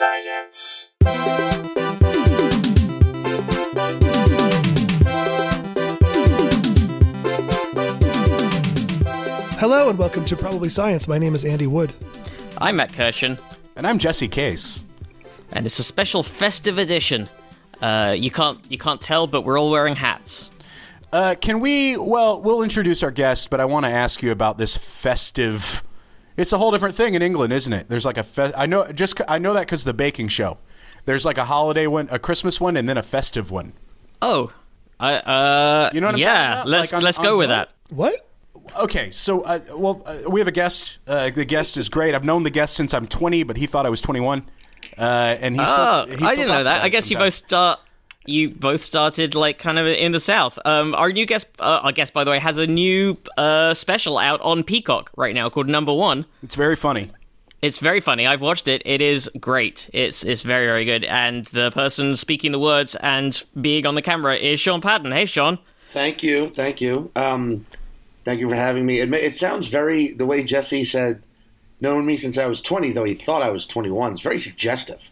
Science. Hello and welcome to Probably Science. My name is Andy Wood. I'm Matt Kirshen, And I'm Jesse Case. and it's a special festive edition. Uh, you can't you can't tell, but we're all wearing hats. Uh, can we? Well, we'll introduce our guest, but I want to ask you about this festive. It's a whole different thing in England, isn't it? There's like a fe- I know just I know that because the baking show. There's like a holiday one, a Christmas one, and then a festive one. Oh, I uh, You know what I'm yeah. talking about? Let's Like on- let's on go with what? that. What? Okay, so uh, well, uh, we have a guest. Uh, the guest is great. I've known the guest since I'm 20, but he thought I was 21, uh, and he still. Oh, he I didn't know that. I it guess you both start. You both started like kind of in the south. Um, our new guest, uh, our guest by the way, has a new uh, special out on Peacock right now called Number One. It's very funny. It's very funny. I've watched it. It is great. It's it's very very good. And the person speaking the words and being on the camera is Sean Patton. Hey, Sean. Thank you, thank you, um, thank you for having me. It, it sounds very the way Jesse said, known me since I was twenty, though he thought I was twenty-one. It's very suggestive.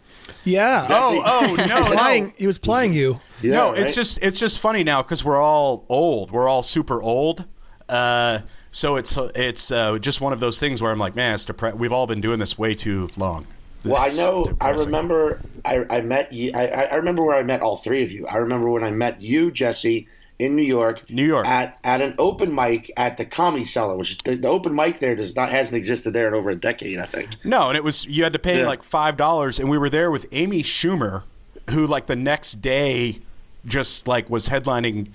Yeah. Oh, oh no, plying. no. He was playing you. Yeah, no, right? it's just it's just funny now because we're all old. We're all super old. Uh, so it's it's uh, just one of those things where I'm like, man, it's depre- We've all been doing this way too long. This Well, I is know. I remember. I, I met you. I, I I remember where I met all three of you. I remember when I met you, Jesse, in New York. New York. at at an open mic at the Comedy Cellar, which the, the open mic there does not hasn't existed there in over a decade. I think. No, and it was you had to pay Yeah. like five dollars, and we were there with Amy Schumer, who like the next day just like was headlining.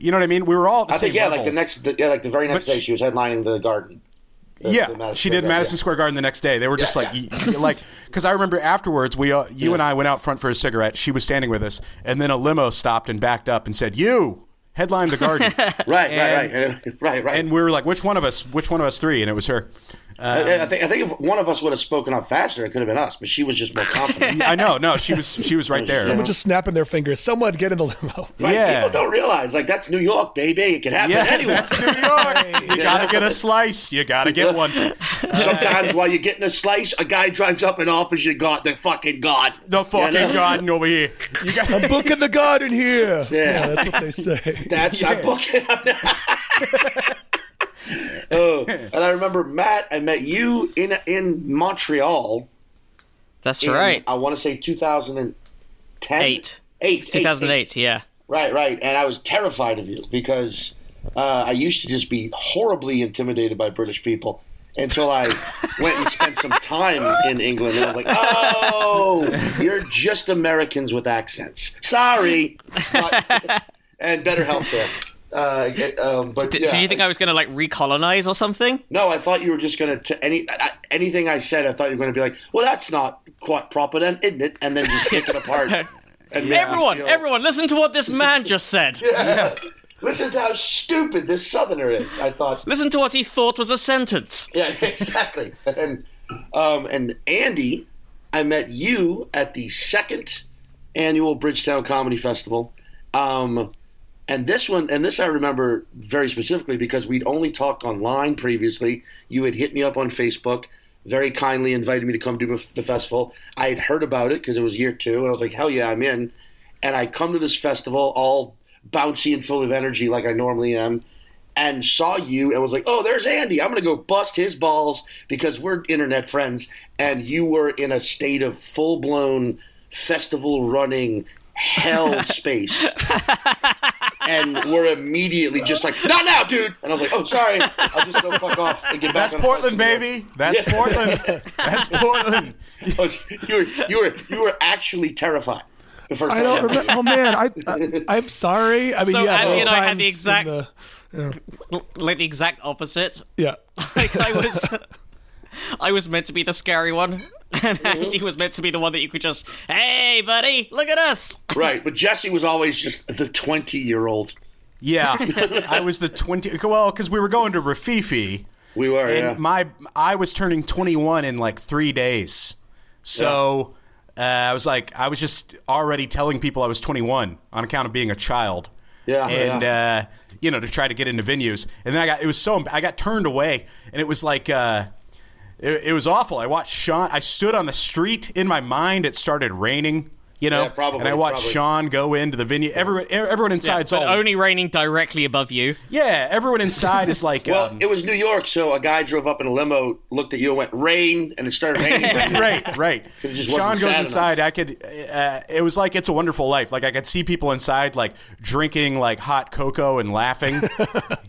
You know what I mean? We were all at the I same think yeah, level. like the next, the, yeah, like the very next But day, she was headlining the Garden. Yeah, the Madison she did Garden, Madison. Square Garden the next day. They were just like, yeah. y- y- like, because I remember afterwards, we, uh, you and I went out front for a cigarette. She was standing with us, and then a limo stopped and backed up and said, "You headline the Garden," Right, And- right, right, right, right. and we were like, "Which one of us? Which one of us three? And it was her. I, um, I think I think if one of us would have spoken up faster, it could have been us. But she was just more confident. I know, no, she was, she was right there. Someone just snapping their fingers. Someone get in the limo. Right? Yeah. People don't realize like that's New York, baby. It can happen Yeah, to anyone. that's New York. You gotta get a slice. You gotta get one. Sometimes while you're getting a slice, a guy drives up and offers you God, the fucking God. The fucking You know? garden over here. You got I'm booking the garden here. Yeah. that's what they say. That's I book it. Oh, and I remember Matt. I met you in in Montreal. That's in, right. I want to say 2010. Eight. Eight. It's 2008. Yeah. Right, right. And I was terrified of you because uh, I used to just be horribly intimidated by British people until I went and spent some time in England. And I was like, oh, you're just Americans with accents. Sorry. But, and better healthcare. Uh, um, but D- yeah, Did you think I was going to like recolonize or something? No, I thought you were just going to any I, anything I said. I thought you were going to be like, "Well, that's not quite proper, then, isn't it?" And then just pick it apart. And make Everyone, feel- everyone, listen to what this man just said. listen to how stupid this Southerner is. I thought, Listen to what he thought was a sentence. yeah, exactly. And um, and Andy, I met you at the second annual Bridgetown Comedy Festival. Um, and this one, and this I remember very specifically because we'd only talked online previously. You had hit me up on Facebook, very kindly invited me to come do the festival. I had heard about it because it was year two, and I was like, hell yeah, I'm in. And I come to this festival all bouncy and full of energy like I normally am, and saw you and was like, oh, there's Andy. I'm going to go bust his balls because we're internet friends. And you were in a state of full blown festival running hell space and we're immediately just like, not now, dude. And I was like, oh, sorry. I'll just go fuck off and get back. That's Portland, baby. That's Portland. That's Portland. Oh, you were you were you were actually terrified. The first I time. don't remember. Oh man, I, I I'm sorry. I mean, So yeah, Andy both and I had the exact- the- L- Like the exact opposite. yeah. Like I was, I was meant to be the scary one, and Andy was meant to be the one that you could just, hey, buddy, look at us. Right, but Jesse was always just the twenty-year-old. Yeah, I was the twenty. Well, because we were going to Rififi, We were, and yeah. my I was turning twenty one in like three days. So uh, I was like, I was just already telling people I was twenty one on account of being a child. Yeah, and yeah. Uh, you know to try to get into venues, and then I got it was so I got turned away, and it was like. Uh, It, it was awful. I watched Sean. I stood on the street in my mind. It started raining. You know, Yeah, probably, and I watched probably. Sean go into the venue. Everyone, everyone Yeah, inside's but all only raining directly above you. yeah. Everyone inside is like, Well, um, it was New York, so a guy drove up in a limo, looked at you, and went rain, and it started raining. right, right. Sean goes sad inside. I could. Uh, it was like it's a wonderful life. Like I could see people inside, like drinking like hot cocoa and laughing.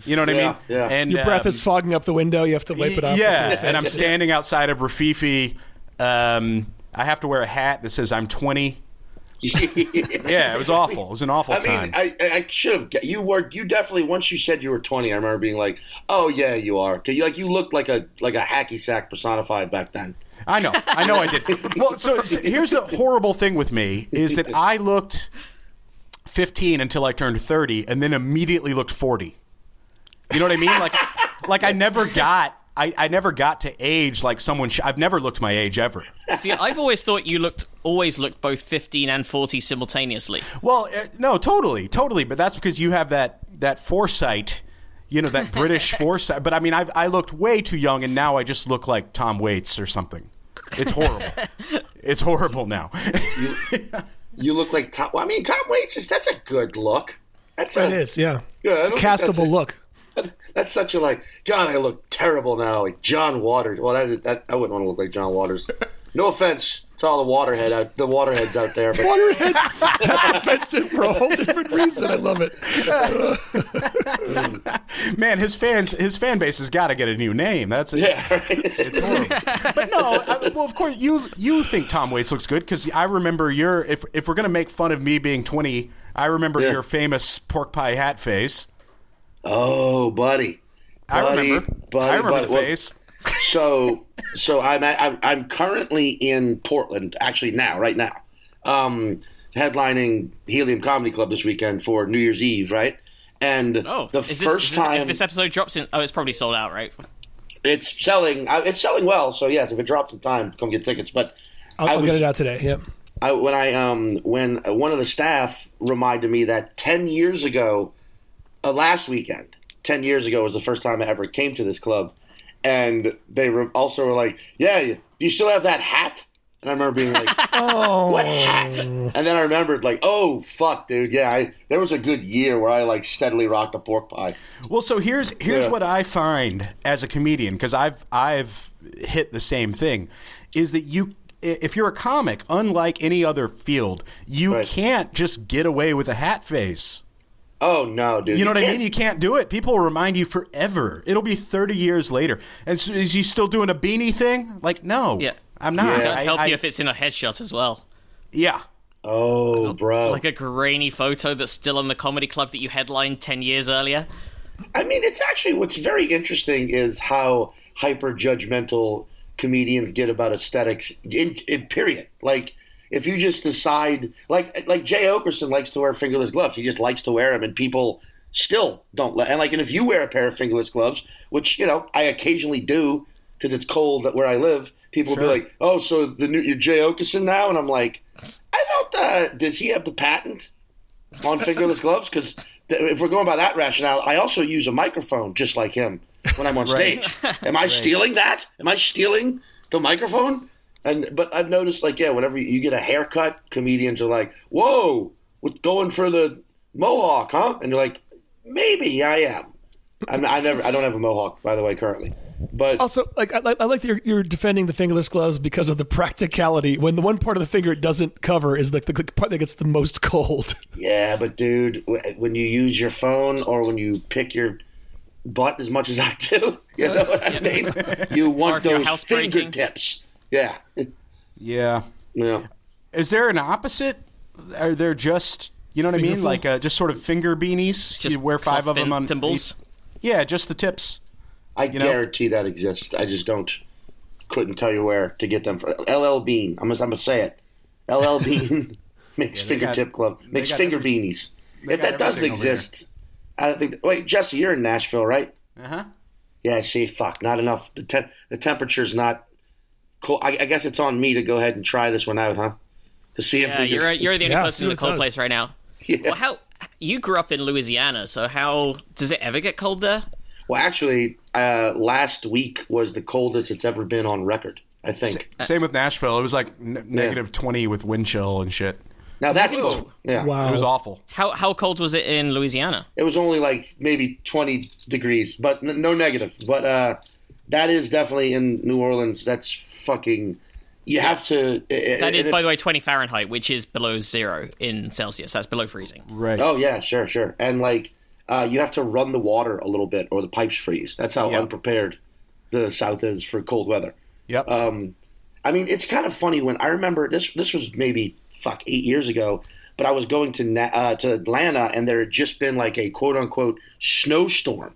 You know what I mean? yeah. And Your breath um, is fogging up the window. You have to wipe it off. Yeah, and I'm standing outside of Rififi. Um, I have to wear a hat that says I'm 20. Yeah, it was awful. It was an awful I time. mean, I, I should have. You were. You definitely. Once you said you were twenty, I remember being like, "Oh yeah, you are." you, like you looked like a like a hacky sack personified back then. I know, I know, I did. Well, so, so here's the horrible thing with me is that I looked 15 until I turned 30, and then immediately looked 40. You know what I mean? Like, like I never got. I, I never got to age like someone. Sh- I've never looked my age ever. See, I've always thought you looked always looked both 15 and 40 simultaneously. Well, uh, no, totally, totally. But that's because you have that that foresight, you know, that British foresight. But I mean, I've, I looked way too young, and now I just look like Tom Waits or something. It's horrible. it's horrible now. You look like Tom. Well, I mean, Tom Waits is that's a good look. That's a, It is, yeah. Yeah, it's a don't think that's castable a- look. That's such a like John. I look terrible now, like John Waters. Well, that, that I wouldn't want to look like John Waters. No offense to all the waterhead out, the waterheads out there, but Waterheads. That's offensive for a whole different reason. I love it. Man, his fans, his fan base has got to get a new name. That's it. yeah, right. It's horrible. but no, I, well, of course you you think Tom Waits looks good because I remember your if if we're gonna make fun of me being twenty, I remember Yeah. your famous pork pie hat face. Oh, buddy. I Buddy, remember. buddy, I remember buddy. the Well, face. so so I'm, I'm I'm currently in Portland, actually now, right now, um, headlining Helium Comedy Club this weekend for New Year's Eve, right? And Oh, the is this, first is this- time if this episode drops in, oh, it's probably sold out, right? it's selling, uh, it's selling well. So yes, if it drops in time, come get tickets. But I'll, I I'll was- get it out today. Yep. I, when I um when uh, one of the staff reminded me that ten years ago, uh, last weekend, ten years ago was the first time I ever came to this club, and they were also were like, "Yeah, you, you still have that hat?" And I remember being like, Oh, "What hat?" And then I remembered like, "Oh fuck, dude, yeah, I, there was a good year where I like steadily rocked a pork pie." Well, so here's here's Yeah. what I find as a comedian because I've I've hit the same thing, is that you if you're a comic, unlike any other field, you Right. can't just get away with a hat face. Oh no, dude, You know what I mean? You can't do it. People will remind you forever. It'll be 30 years later. And so is he still doing a beanie thing? Like, no. Yeah. I'm not. Yeah. It'll I- help I- you if it's in a headshot as well. yeah. Oh, bro. Like a grainy photo that's still in the comedy club that you headlined 10 years earlier. I mean, it's actually what's very interesting is how hyper judgmental comedians get about aesthetics. In, in period, like if you just decide, like like Jay Oakerson likes to wear fingerless gloves. He just likes to wear them, and people still don't let. And like, and if you wear a pair of fingerless gloves, which you know I occasionally do because it's cold where I live, people will be like, "Oh, so the new you're Jay Oakerson now?" And I'm like, I don't. Uh, does he have the patent? on fingerless gloves because if we're going by that rationale, I also use a microphone just like him when I'm on stage. Am I stealing that? Am I stealing the microphone? And but I've noticed like yeah, whenever you get a haircut, comedians are like, "Whoa, what's going for the mohawk, huh?" And you're like, "Maybe I am." I'm, I never, I don't have a mohawk by the way currently, but Also, like I, like- I like that you're, you're defending the fingerless gloves because of the practicality. When the one part of the finger it doesn't cover is like the, the part that gets the most cold. Yeah, but dude, when you use your phone or when you pick your butt as much as I do, you know what I mean? You want those housebreaking. fingertips. Yeah. Yeah. Yeah. Is there an opposite? Are there just, you know what I mean? Like uh, just sort of finger beanies? Just you wear five of them thim- on thimbles. Yeah, just the tips. I know? guarantee that exists. I just don't, couldn't tell you where to get them from. LL Bean. I'm going to say it. LL Bean makes they got- fingertip glove, makes finger everything. beanies. If that doesn't exist, I don't think. Wait, Jesse, you're in Nashville, right? Uh huh. Yeah, I see, fuck, not enough. The te- the temperature's not cool. I, I guess it's on me to go ahead and try this one out, huh? To see if Yeah, we just, you're, you're the only Yeah, person in what the cold does. place right now. Yeah. Well, how you grew up in Louisiana, so how does it ever get cold there? Well, actually, uh, last week was the coldest it's ever been on record. I think. Same with Nashville. It was like n- negative 20 with wind chill and shit. Now that's cold. Yeah. Wow. It was awful. How how cold was it in Louisiana? It was only like maybe 20 degrees, but n- no negative. But uh, that is definitely in New Orleans. That's fucking. You have to. That is, by the way, 20 Fahrenheit, which is below zero in Celsius. That's below freezing. Right. Oh yeah, sure, sure. And like, uh, you have to run the water a little bit, or the pipes freeze. That's how Yep. unprepared the South is for cold weather. Yep. Um, I mean, it's kind of funny when I remember this. This was maybe fuck eight years ago, but I was going to uh, to Atlanta, and there had just been like a quote unquote snowstorm,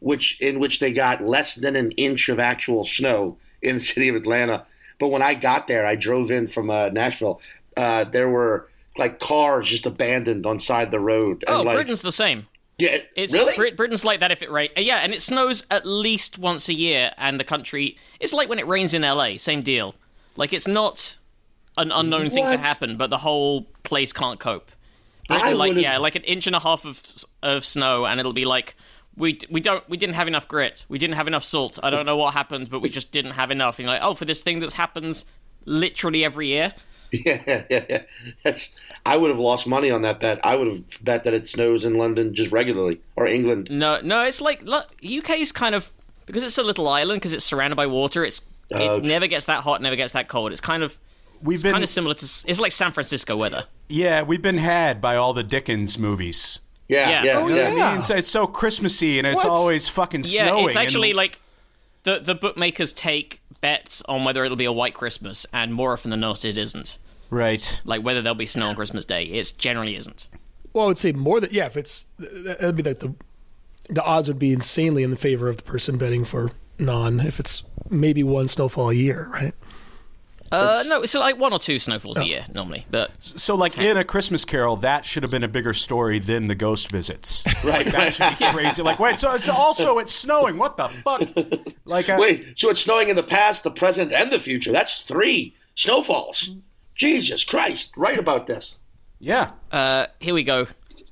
which in which they got less than an inch of actual snow in the city of Atlanta. But when I got there, I drove in from uh, Nashville. Uh, there were like cars just abandoned on side the road. Oh, and, like, Britain's the same. yeah, It's really? Brit- Britain's like that if it rain. uh, Yeah, and it snows at least once a year, and the country. It's like when it rains in LA. Same deal. Like it's not an unknown thing to happen, but the whole place can't cope. I Britain, like would've- yeah, like an inch and a half of of snow, and it'll be like. We, we don't we didn't have enough grit. We didn't have enough salt. I don't know what happened, but we just didn't have enough. And you're like, oh, for this thing that happens literally every year. Yeah, yeah, yeah. That's. I would have lost money on that bet. I would have bet that it snows in London just regularly or England. No, no, it's like look, UK's kind of because it's a little island because it's surrounded by water. It's Oh, it never gets that hot, never gets that cold. It's kind of We've been kind of similar to it's like San Francisco weather. yeah, we've been had by all the Dickens movies. Yeah, Yeah. yeah, Oh, yeah. You know what I mean, it's, it's so Christmassy and it's What? always fucking Yeah, snowing. it's actually and- like the the bookmakers take bets on whether it'll be a white Christmas, and more often than not, it isn't. right. Like whether there'll be snow on Christmas Day, it generally isn't. Well, I would say more that yeah. If it's that'd be like the the odds would be insanely in the favor of the person betting for non. If it's maybe one snowfall a year, right? Uh, no, it's like one or two snowfalls a year normally, but So, like in a Christmas Carol, that should have been a bigger story than the ghost visits. Right, That should be crazy. Like, wait, so it's also it's snowing. What the fuck? Like, uh, Wait, so it's snowing in the past, the present, and the future. That's three snowfalls. Jesus Christ! Right about this. yeah. Uh, here we go.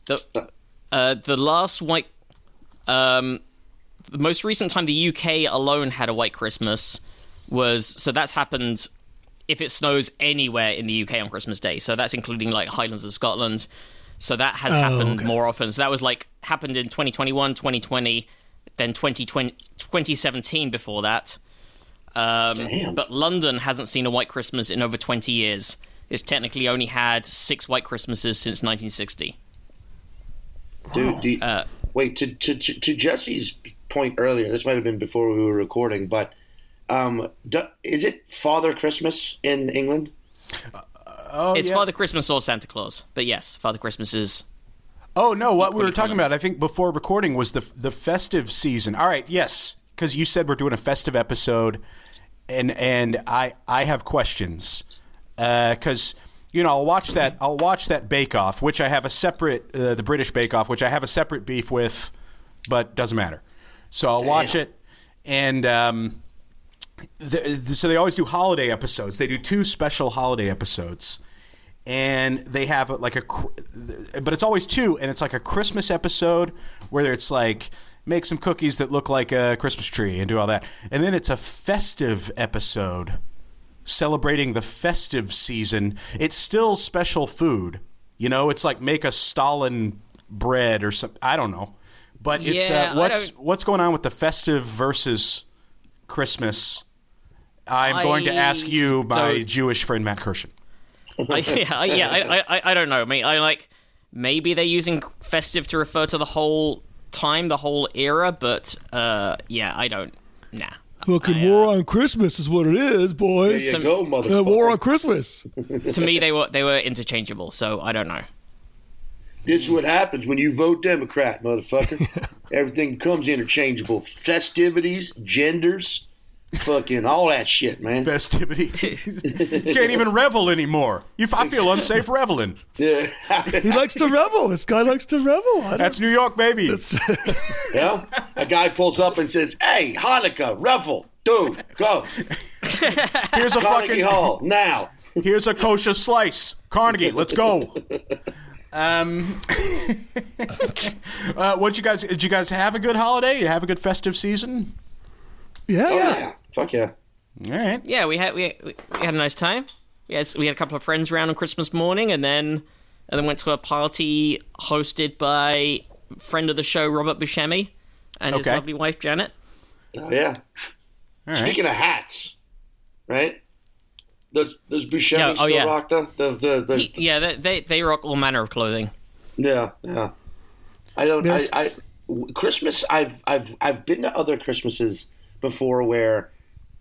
The uh, the last white, um, the most recent time the UK alone had a white Christmas was so that's happened. If it snows anywhere in the UK on Christmas Day, so that's including like Highlands of Scotland. So that has happened okay. more often. So that was like happened in 2021, 2020, then 2020, 2017 before that. Um, but London hasn't seen a white Christmas in over 20 years. It's technically only had six white Christmases since 1960. Dude, do you- Uh, wait to, to to to Jesse's point earlier. This might have been before we were recording, but um, do, is it Father Christmas in England? Oh, it's yeah. Father Christmas or Santa Claus, but yes, Father Christmas is. Oh no, what we were talking common. about, I think before recording was the the festive season. All right, yes, because you said we're doing a festive episode, and and I I have questions because you know I'll watch that I'll watch that Bake Off, which I have a separate uh, the British Bake Off, which I have a separate beef with, but doesn't matter. So I'll watch Damn. it, and um, the, so they always do holiday episodes. They do two special holiday episodes, and they have like a, but it's always two, and it's like a Christmas episode where it's like make some cookies that look like a Christmas tree and do all that, and then it's a festive episode celebrating the festive season. It's still special food, you know. It's like make a stollen bread or something. I don't know, but it's Yeah, uh, what's what's going on with the festive versus Christmas. I'm going to ask you, my don't- Jewish friend Matt Kirshen. I, yeah, yeah. I, I, I don't know. I mean, I like maybe they're using festive to refer to the whole time, the whole era, but uh, yeah, I don't. Nah. Fucking I, uh, war on Christmas is what it is, There boys. you Some- go, Uh, motherfucker. war on Christmas. to me, they were they were interchangeable, so I don't know. This is what happens when you vote Democrat, motherfucker. Everything becomes interchangeable. Festivities, genders, fucking all that shit, man. Festivity. can't even revel anymore. You, I feel unsafe reveling. Yeah. He likes to revel. This guy likes to revel. That's New York, baby. yeah. A guy pulls up and says, "Hey, Hanukkah, revel, dude, go Here's a Carnegie fucking. Hall now." Here's a kosher slice. Carnegie, let's go. Um, uh, what you guys? Did you guys have a good holiday? You have a good festive season? Yeah, Oh yeah. Yeah, fuck yeah. All right. Yeah, we had we, we had a nice time. Yes, we had a couple of friends around on Christmas morning, and then and then went to a party hosted by friend of the show Robert Buscemi and his lovely wife Janet. Oh yeah. All right. Speaking of hats, right? Does does Buscemi Yeah, oh, still yeah. rock the the the, the He- yeah, they, they they rock all manner of clothing. Yeah, yeah. I don't. I, I Christmas. I've I've I've been to other Christmases before where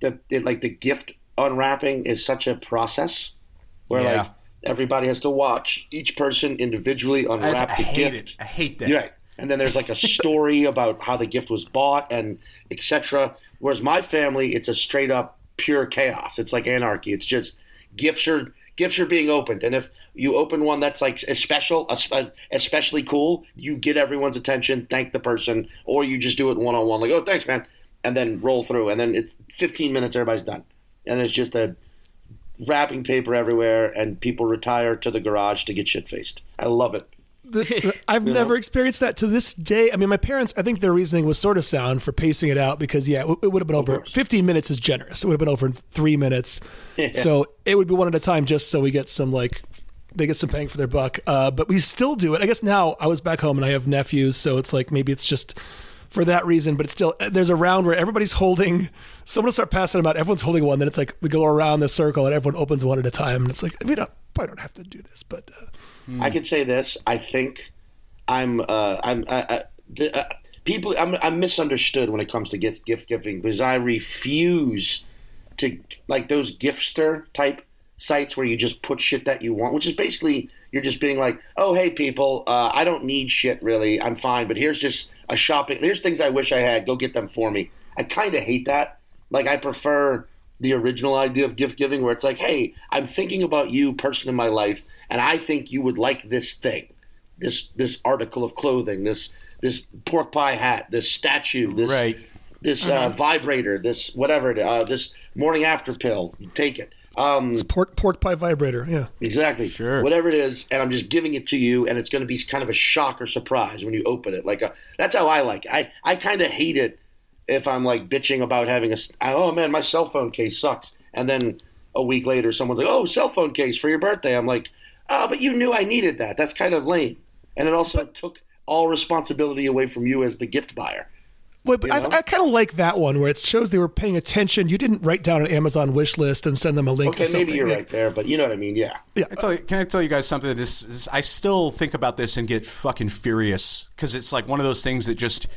the it, like the gift unwrapping is such a process where Yeah. like everybody has to watch each person individually unwrap I the hate gift. it. I hate that. You're right. And then there's like a story about how the gift was bought and etc. Whereas my family, it's a straight up pure chaos. It's like anarchy. It's just gifts are gifts are being opened, and if you open one that's like a special, especially cool, you get everyone's attention, thank the person, or you just do it one on one, like oh thanks man, and then roll through, and then it's 15 minutes, everybody's done, and it's just a wrapping paper everywhere, and people retire to the garage to get shit faced. I love it. This, I've never experienced that to this day. I mean, my parents, I think their reasoning was sort of sound for pacing it out because, yeah, it, it would have been over. 15 minutes is generous. It would have been over in three minutes. So it would be one at a time just so we get some, like, they get some bang for their buck. Uh, but we still do it. I guess now I was back home and I have nephews. So it's like maybe it's just for that reason. But it's still, there's a round where everybody's holding, someone will start passing them out. Everyone's holding one. Then it's like we go around the circle and everyone opens one at a time. And it's like, we don't, probably don't have to do this. But uh, I can say this. I think I'm. Uh, I'm. The, uh, people. I'm, I'm misunderstood when it comes to gift gift giving because I refuse to like those giftster type sites where you just put shit that you want, which is basically you're just being like, oh hey people, uh, I don't need shit really. I'm fine, but here's just a shopping. Here's things I wish I had. Go get them for me. I kind of hate that. Like I prefer the original idea of gift giving where it's like, hey, I'm thinking about you, person in my life, and I think you would like this thing, this this article of clothing, this this pork pie hat, this statue, this Right. this uh, vibrator, this whatever, it- uh, this morning after pill. Take it. Um, pork, pork pie vibrator. Yeah. Exactly. Sure. Whatever it is, and I'm just giving it to you, and it's going to be kind of a shock or surprise when you open it. Like a, that's how I like. It. I I kind of hate it if I'm like bitching about having a. s- Oh man, my cell phone case sucks, and then a week later, someone's like, "Oh, cell phone case for your birthday." I'm like, "Oh, but you knew I needed that. That's kind of lame." And it also took all responsibility away from you as the gift buyer. Well, but You know? I, I kind of like that one where it shows they were paying attention. You didn't write down an Amazon wish list and send them a link. or Okay, something. maybe you're Like, right there, but you know what I mean? Yeah. I tell you, can I tell you guys something? This, this I still think about this and get fucking furious because it's like one of those things that just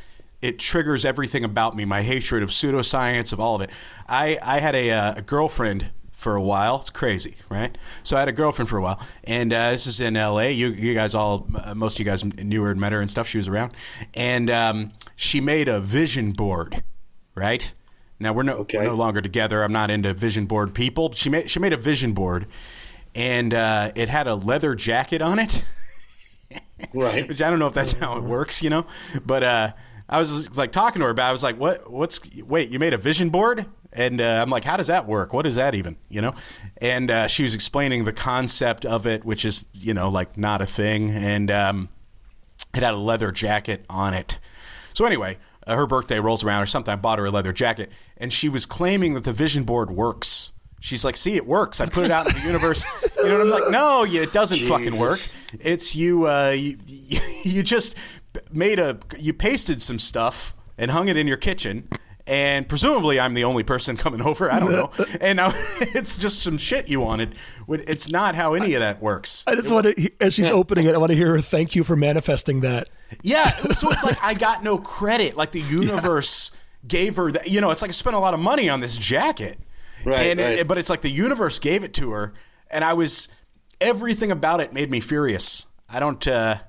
it triggers everything about me. My hatred of pseudoscience, of all of it. I I had a, uh, a girlfriend for a while. It's crazy, right? So I had a girlfriend for a while, and uh, this is in L.A. You you guys all, uh, most of you guys knew her and met her and stuff. She was around, and um, she made a vision board, right? Now we're no Okay. we're no longer together. I'm not into vision board people. She made she made a vision board, and uh, it had a leather jacket on it. Right. Which I don't know if that's how it works, you know. But uh, I was like talking to her about. it. I was like, "What? What's? Wait, you made a vision board?" And uh, I'm like, "How does that work? What is that even?" You know. And uh, she was explaining the concept of it, which is you know like not a thing, and um, it had a leather jacket on it. So anyway, uh, her birthday rolls around or something. I bought her a leather jacket, and she was claiming that the vision board works. She's like, "See, it works. I put it out in the universe." You know, and I'm like, "No, you- it doesn't fucking work. It's you. Uh, you, you just made a. You pasted some stuff and hung it in your kitchen." And presumably, I'm the only person coming over. I don't know. And now it's just some shit you wanted. It's not how any of that works. I just want to, as she's opening it, I want to hear her thank you for manifesting that. Yeah, so it's like I got no credit. Like the universe gave her that. You know, it's like I spent a lot of money on this jacket, Right, And it- right. but it's like the universe gave it to her, and I was everything about it made me furious. I don't. uh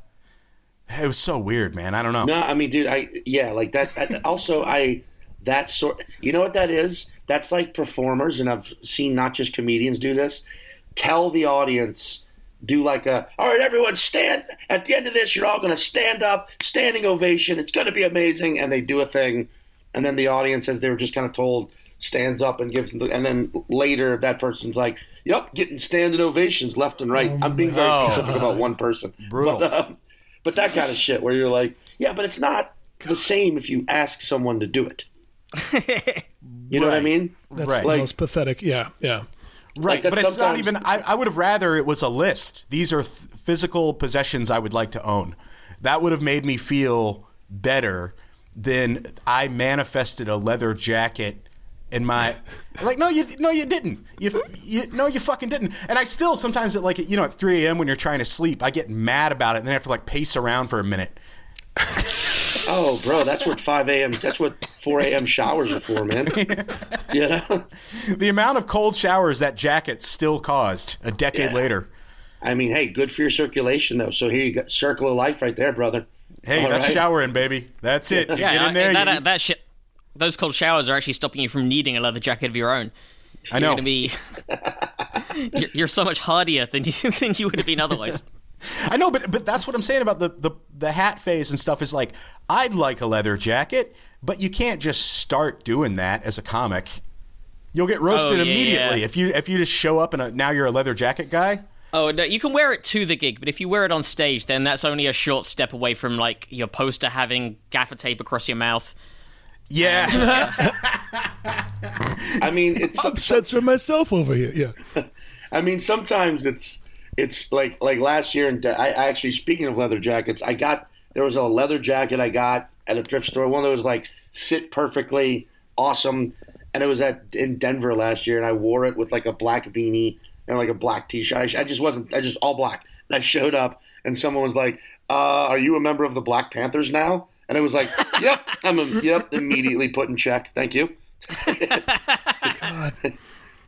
It was so weird, man. I don't know. No, I mean, dude, I yeah, like that. that also, I that sort. You know what that is? That's like performers, and I've seen not just comedians do this. Tell the audience, do like a, all right, everyone, stand. At the end of this, you're all going to stand up, standing ovation. It's going to be amazing, and they do a thing, and then the audience, as they were just kind of told, stands up and gives, and then later that person's like, "Yep, getting standing ovations left and right." I'm being very Oh. specific about one person, Brutal. But, um, but that kind of shit where you're like, "Yeah, but it's not the same if you ask someone to do it." You know what I mean? That's Right. the Like- most pathetic. Yeah, yeah. Right, that but it's not even. I, I would have rather it was a list. These are th- physical possessions I would like to own. That would have made me feel better than I manifested a leather jacket in my. Like no, you no, you didn't. You, you no, you fucking didn't. And I still sometimes at like you know at 3 a.m. when you're trying to sleep, I get mad about it, and then I have to like pace around for a minute. Oh, bro, that's what 5 a.m. That's what 4 a.m. showers are for, man. you know? The amount of cold showers that jacket still caused a decade Yeah. later. I mean, hey, good for your circulation, though. So here you go, circle of life right there, brother. Hey, All that's right? showering, baby. That's it. You Yeah, get in there. that, you- uh, that shit. Those cold showers are actually stopping you from needing a leather jacket of your own. I You're know. going to be. you're, you're so much hardier than you than you would have been otherwise. I know, but but that's what I'm saying about the, the the hat phase and stuff. Is like I'd like a leather jacket, but you can't just start doing that as a comic. You'll get roasted Oh, yeah, immediately yeah. if you if you just show up and uh, now you're a leather jacket guy. Oh no, you can wear it to the gig, but if you wear it on stage, then that's only a short step away from like your poster having gaffer tape across your mouth. Yeah, uh, I mean, it's Upsets for myself over here. Yeah. I mean, sometimes it's it's like like last year, and I I actually speaking of leather jackets, I got there was a leather jacket I got at a thrift store, one that was like fit perfectly, awesome, and it was at in Denver last year, and I wore it with like a black beanie and like a black t-shirt. I, I just wasn't, I just all black. And I showed up, and someone was like, uh, "Are you a member of the Black Panthers now?" And I was like, "Yep, I'm a yep." Immediately put in check. Thank you. God.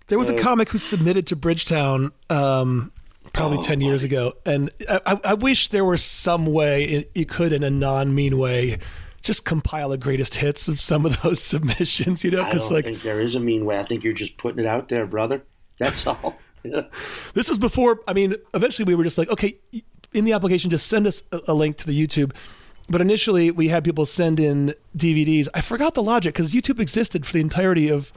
There was a comic who submitted to Bridgetown um, probably 10 years ago. And I, I- wish there was some way you could, in a non mean way, just compile the greatest hits of some of those submissions, you know? Because, like, think there is a mean way. I think you're just putting it out there, brother. That's all. this was before, I mean, eventually we were just like, okay, in the application, just send us a, a link to the YouTube. But initially, we had people send in DVDs. I forgot the logic because YouTube existed for the entirety of.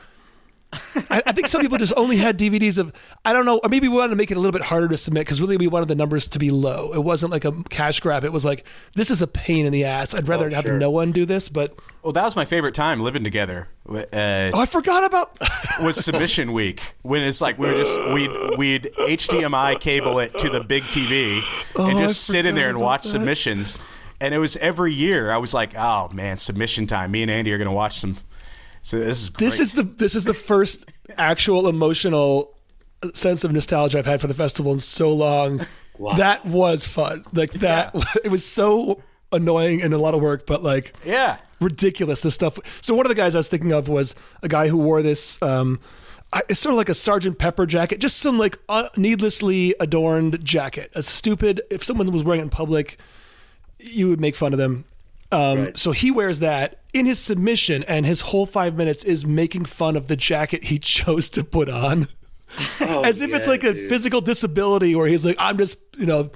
I, I think some people just only had DVDs of. I don't know, or maybe we wanted to make it a little bit harder to submit because really we wanted the numbers to be low. It wasn't like a cash grab. It was like this is a pain in the ass. I'd rather Oh, have sure. no one do this. But well, that was my favorite time living together. Uh, oh, I forgot about. was submission week when it's like we were just we'd we'd HDMI cable it to the big TV and Oh, I just sit in there and watch that. submissions. And it was every year. I was like, oh man, submission time. Me and Andy are gonna watch some. So this is great. This is the this is the first actual emotional sense of nostalgia I've had for the festival in so long. Wow. That was fun. Like that, it was so annoying and a lot of work, but like yeah. ridiculous. The stuff. So one of the guys I was thinking of was a guy who wore this. Um, I- it's sort of like a Sergeant Pepper jacket, just some like uh, needlessly adorned jacket. A stupid. If someone was wearing it in public, you would make fun of them. Um, Right. So he wears that in his submission, and his whole five minutes is making fun of the jacket he chose to put on, Oh, as if it's yeah, like a dude. physical disability, where he's like, "I'm just, you know."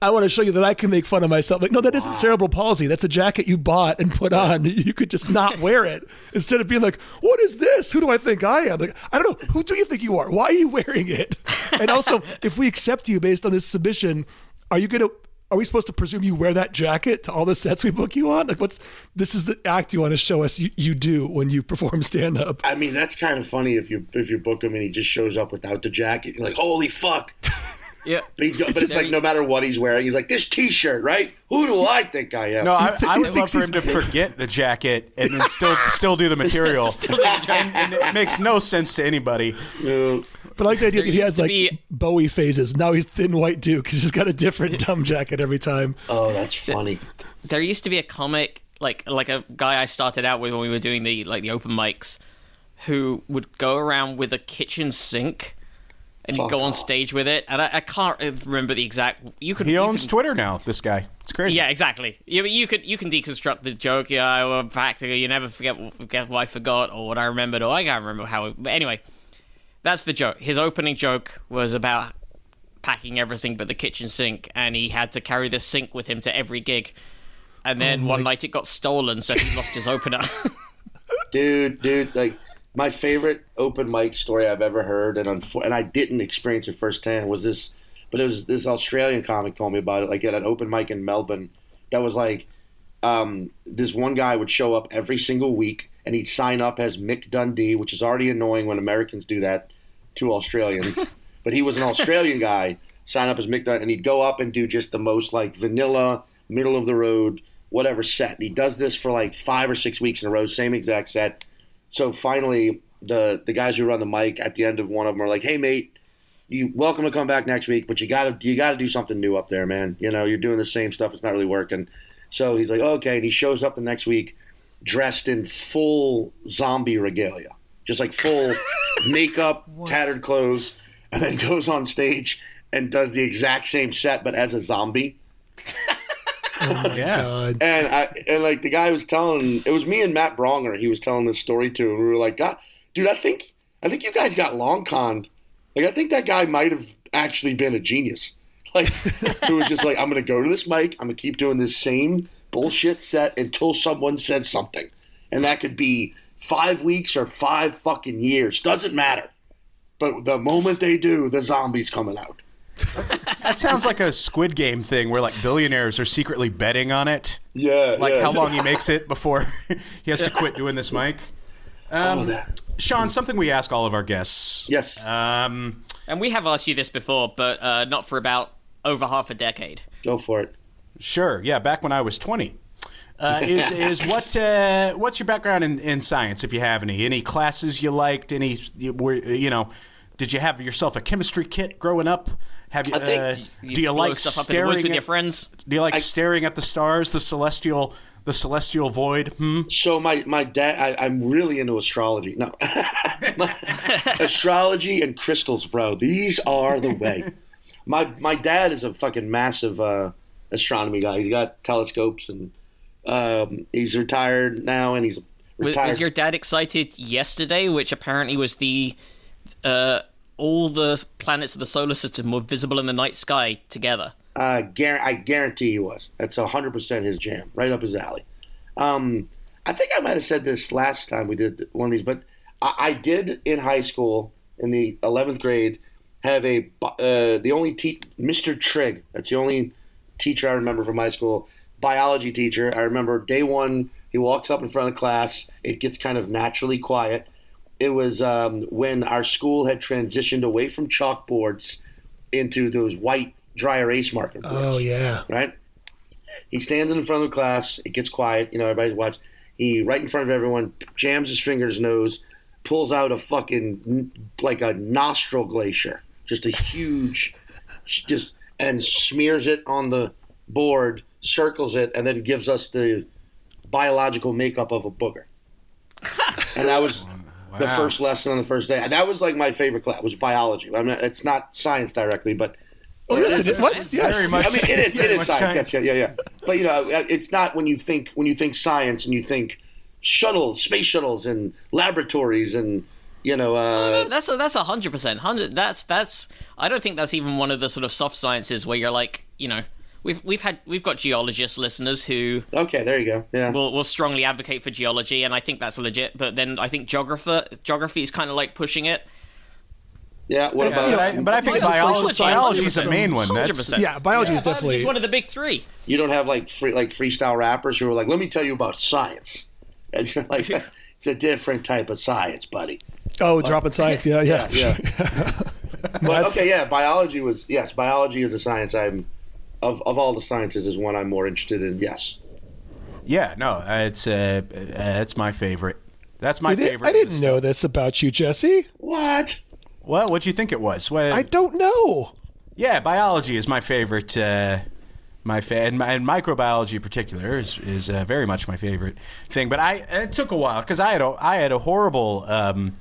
I want to show you that I can make fun of myself. Like, no, that not cerebral palsy. That's a jacket you bought and put on. You could just not wear it instead of being like, "What is this? Who do I think I am?" Like, I don't know. Who do you think you are? Why are you wearing it? And also, if we accept you based on this submission, are you gonna? Are we supposed to presume you wear that jacket to all the sets we book you on? Like, what's this? Is the act you want to show us you, you do when you perform stand up? I mean, that's kind of funny if you if you book him and he just shows up without the jacket. You're like, holy fuck! Yeah. But he's got, but it's like no matter what he's wearing, he's like this T-shirt, right? Who do I think I am? No, I, I would love for him to forget the jacket and then still still do the material. and, and it makes no sense to anybody. But I like the idea There that he has like be- Bowie phases. Now he's thin white Duke. He's just got a different dumb jacket every time. oh, that's funny. there used to be a comic like like a guy I started out with when we were doing the like the open mics who would go around with a kitchen sink and he'd go on stage with it and I, I can't remember the exact you could He you owns can- Twitter now. This guy, it's crazy. yeah exactly you, you could you can deconstruct the joke yeah well, practically you never forget forget what I forgot or what I remembered or I can't remember how it, but anyway that's the joke. His opening joke was about packing everything but the kitchen sink and he had to carry the sink with him to every gig. And then one night it got stolen so he lost his opener. Dude, dude, like my favorite open mic story I've ever heard, and unfo- and I didn't experience it firsthand was this, but it was this Australian comic told me about it. Like at an open mic in Melbourne, that was like, um, this one guy would show up every single week, and he'd sign up as Mick Dundee, which is already annoying when Americans do that to Australians. but he was an Australian guy, sign up as Mick Dundee, and he'd go up and do just the most like vanilla, middle of the road, whatever set. And he does this for like five or six weeks in a row, same exact set so finally, the the guys who run the mic at the end of one of them are like, "Hey, mate, you welcome to come back next week, but you gotta you gotta do something new up there, man. You know, you're doing the same stuff; it's not really working." So he's like, "Okay," and he shows up the next week dressed in full zombie regalia, just like full makeup, tattered clothes, and then goes on stage and does the exact same set but as a zombie. oh yeah. God. And I and like the guy was telling it was me and Matt Braunger he was telling this story to and we were like, God dude, I think I think you guys got long conned. Like I think that guy might have actually been a genius. Like who was just like, I'm gonna go to this mic, I'm gonna keep doing this same bullshit set until someone says something. And that could be five weeks or five fucking years. Doesn't matter. But the moment they do, the zombies coming out. That sounds like a Squid Game thing where like billionaires are secretly betting on it. Yeah. Like yeah. how long he makes it before he has to quit doing this mic. Um, Oh, that- Sean, something we ask all of our guests. Yes. Um, And we have asked you this before, but uh, not for about over half a decade. Go for it. Sure. Yeah, back when I was 20. Uh, is is what uh, what's your background in, in science if you have any any classes you liked any you- were you know did you have yourself a chemistry kit growing up have you, I think uh, You do you blow like stuff up in the staring woods with at, your friends? do you like I- staring at the stars the celestial the celestial void hmm? So my my dad, I, I'm really into astrology. No, astrology and crystals, bro. These are the way. My my dad is a fucking massive uh, astronomy guy. He's got telescopes and um, he's retired now, and he's Was, retired. was your dad excited yesterday, which apparently was the uh, all the planets of the solar system were visible in the night sky together? Uh, I guarantee he was. That's hundred percent his jam, right up his alley. Um, I think I might have said this last time we did one of these, but I, I did in high school in the eleventh grade have a uh, the only te- Mr. Trigg. That's the only teacher I remember from high school. Biology teacher. I remember day one. He walks up in front of the class. It gets kind of naturally quiet. It was um, when our school had transitioned away from chalkboards into those white dry erase marker boards Oh yeah. right? He stands in front of the class. It gets quiet. You know, everybody's watching. He, right in front of everyone, jams his finger in his nose, pulls out a fucking, like a nostril glacier. Just a huge, just, and smears it on the board, circles it, and then gives us the biological makeup of a booger. And that was the first lesson on the first day. That was like my favorite class. Was biology. I mean, it's not science directly, but Oh yes, It it is is. What? science. Yes. Very much. I mean, it is. It Very is much science. science. Yes, yeah, yeah, yeah. But you know, uh, it's not when you think when you think science and you think shuttles, space shuttles, and laboratories, and you know, uh, No, that's a, that's a hundred percent. Hundred. That's that's. I don't think that's even one of the sort of soft sciences where you're like, you know, we've we've had we've got geologist listeners who okay, there you go. Yeah, will will strongly advocate for geology, and I think that's legit. But then I think geographer geography is kind of like pushing it. yeah. What Yeah, about? but, I, but I think biology, biology is the main one. That's 100%. Yeah, biology is It's definitely. one of the big three. you don't have like free like freestyle rappers who are like, "Let me tell you about science," and you're like, "It's a different type of science, buddy." Oh, dropping science. Yeah, yeah. Yeah. but okay, yeah, biology was yes, biology is a science I'm of of all the sciences is one I'm more interested in. Yes. yeah, no, uh, it's uh, uh, it's my favorite. That's my did, favorite. I didn't know this about you, Jesse. What? Well, what do you think it was? Well, I don't know. yeah, biology is my favorite. Uh, my fa- and, and microbiology in particular is is uh, very much my favorite thing. But I it took a while because I had a I had a horrible. Um,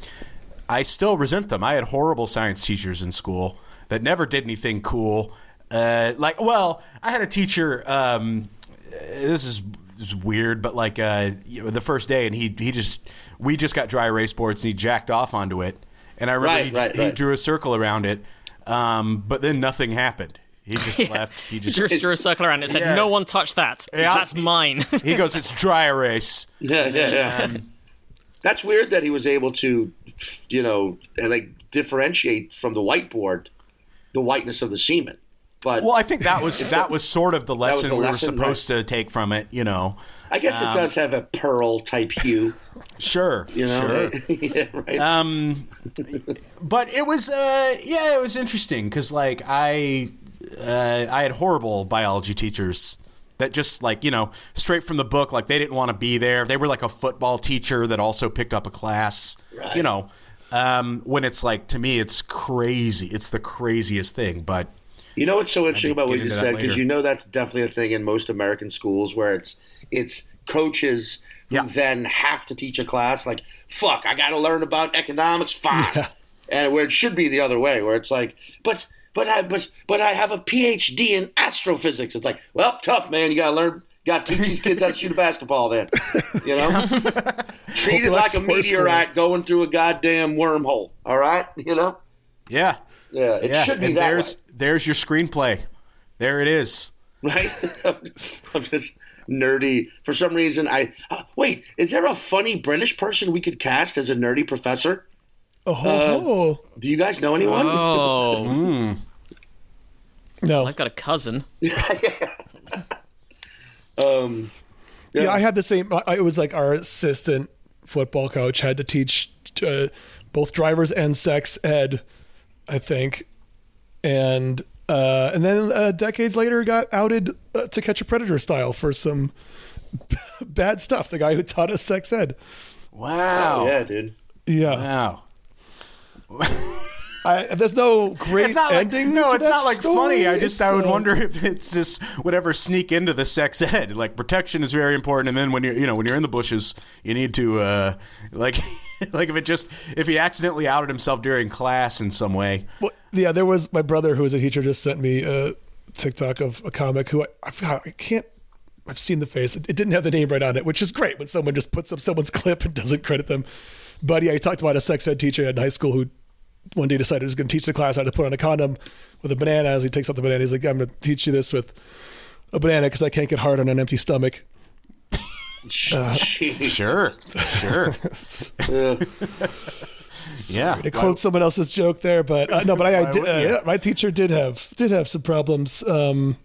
I still resent them. I had horrible science teachers in school that never did anything cool. Uh, like, well, I had a teacher. Um, this is, this is weird, but like uh, the first day, and he he just we just got dry erase boards, and he jacked off onto it. And I remember Right, he, right, he right. drew a circle around it, um, but then nothing happened. He just left. He just Just drew a circle around it and said, Yeah. "No one touch that. Yeah. That's mine." he goes, "It's dry erase." Yeah, yeah, yeah. Um, that's weird that he was able to, you know, like differentiate from the whiteboard the whiteness of the semen. But Well, I think that was that was sort of the lesson the we were lesson, supposed to take from it. You know, I guess it does have a pearl type hue. sure, You know, sure. yeah, right. Um, but it was uh, yeah, it was interesting because like I uh, I had horrible biology teachers that just like you know straight from the book like they didn't want to be there. They were like a football teacher that also picked up a class. Right. You know, um, when it's like to me it's crazy. It's the craziest thing, but. You know what's so interesting about what you said because you know that's definitely a thing in most American schools where it's it's coaches who Yeah. then have to teach a class like fuck I got to learn about economics fine and where it should be the other way where it's like but but I but but I have a PhD in astrophysics it's like well tough man you got to learn got to teach these kids how to shoot a basketball then you know treat it like a meteorite going through a goddamn wormhole all right you know Yeah. yeah it yeah. should be and that there's way. there's your screenplay. There it is. right? I'm just nerdy. For some reason, I uh, wait. Is there a funny British person we could cast as a nerdy professor? Oh, ho, Do you guys know anyone? Oh, no. I've got a cousin. Um, yeah, I had the same. I, it was like our assistant football coach had to teach uh, both drivers and sex ed, I think, and uh, and then uh, decades later got outed uh, to Catch a Predator style for some bad stuff. The guy who taught us sex ed. Wow. yeah, dude. Yeah, Wow. I, there's no great It's not like no, it's not like story. funny. I just I would wonder if it's just whatever sneak into the sex ed. Like protection is very important, and then when you're you know when you're in the bushes, you need to uh, like like if it just if he accidentally outed himself during class in some way. Well, yeah, there was my brother who was a teacher just sent me a TikTok of a comic who I, I forgot. I can't. I've seen the face. It, it didn't have the name right on it, which is great when someone just puts up someone's clip and doesn't credit them. But yeah, he talked about a sex ed teacher in high school who one day decided he was going to teach the class how to put on a condom with a banana. As he takes out the banana, he's like, "I'm going to teach you this with a banana because I can't get hard on an empty stomach." Jeez. Sure, sure, Yeah. yeah. to quote someone else's joke there, but uh, no, but I, I did, uh, yeah, my teacher did have did have some problems. Um,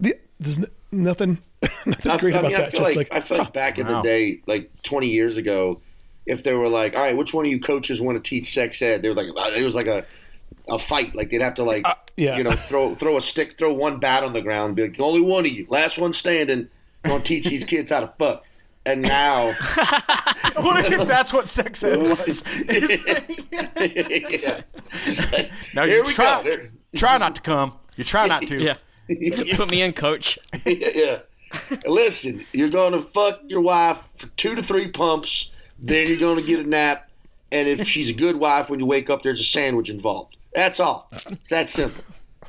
the, there's n- nothing, nothing I, great I about mean, I that. feel Just like, like, I feel like back in wow. the day, like 20 years ago, if they were like, "All right, which one of you coaches want to teach sex ed?" They were like, it was like a a fight. Like they'd have to like, Uh, yeah. you know, throw throw a stick, throw one bat on the ground, and be like, "Only one of you, last one standing, gonna teach these kids how to fuck." And now, What if that's what sex ed was? yeah. Like, now you we try go. Try not to come. You try not to. Yeah. Put me in, coach. yeah. Listen, you're going to fuck your wife for two to three pumps, then you're going to get a nap, and if she's a good wife, when you wake up, there's a sandwich involved. That's all. It's that simple.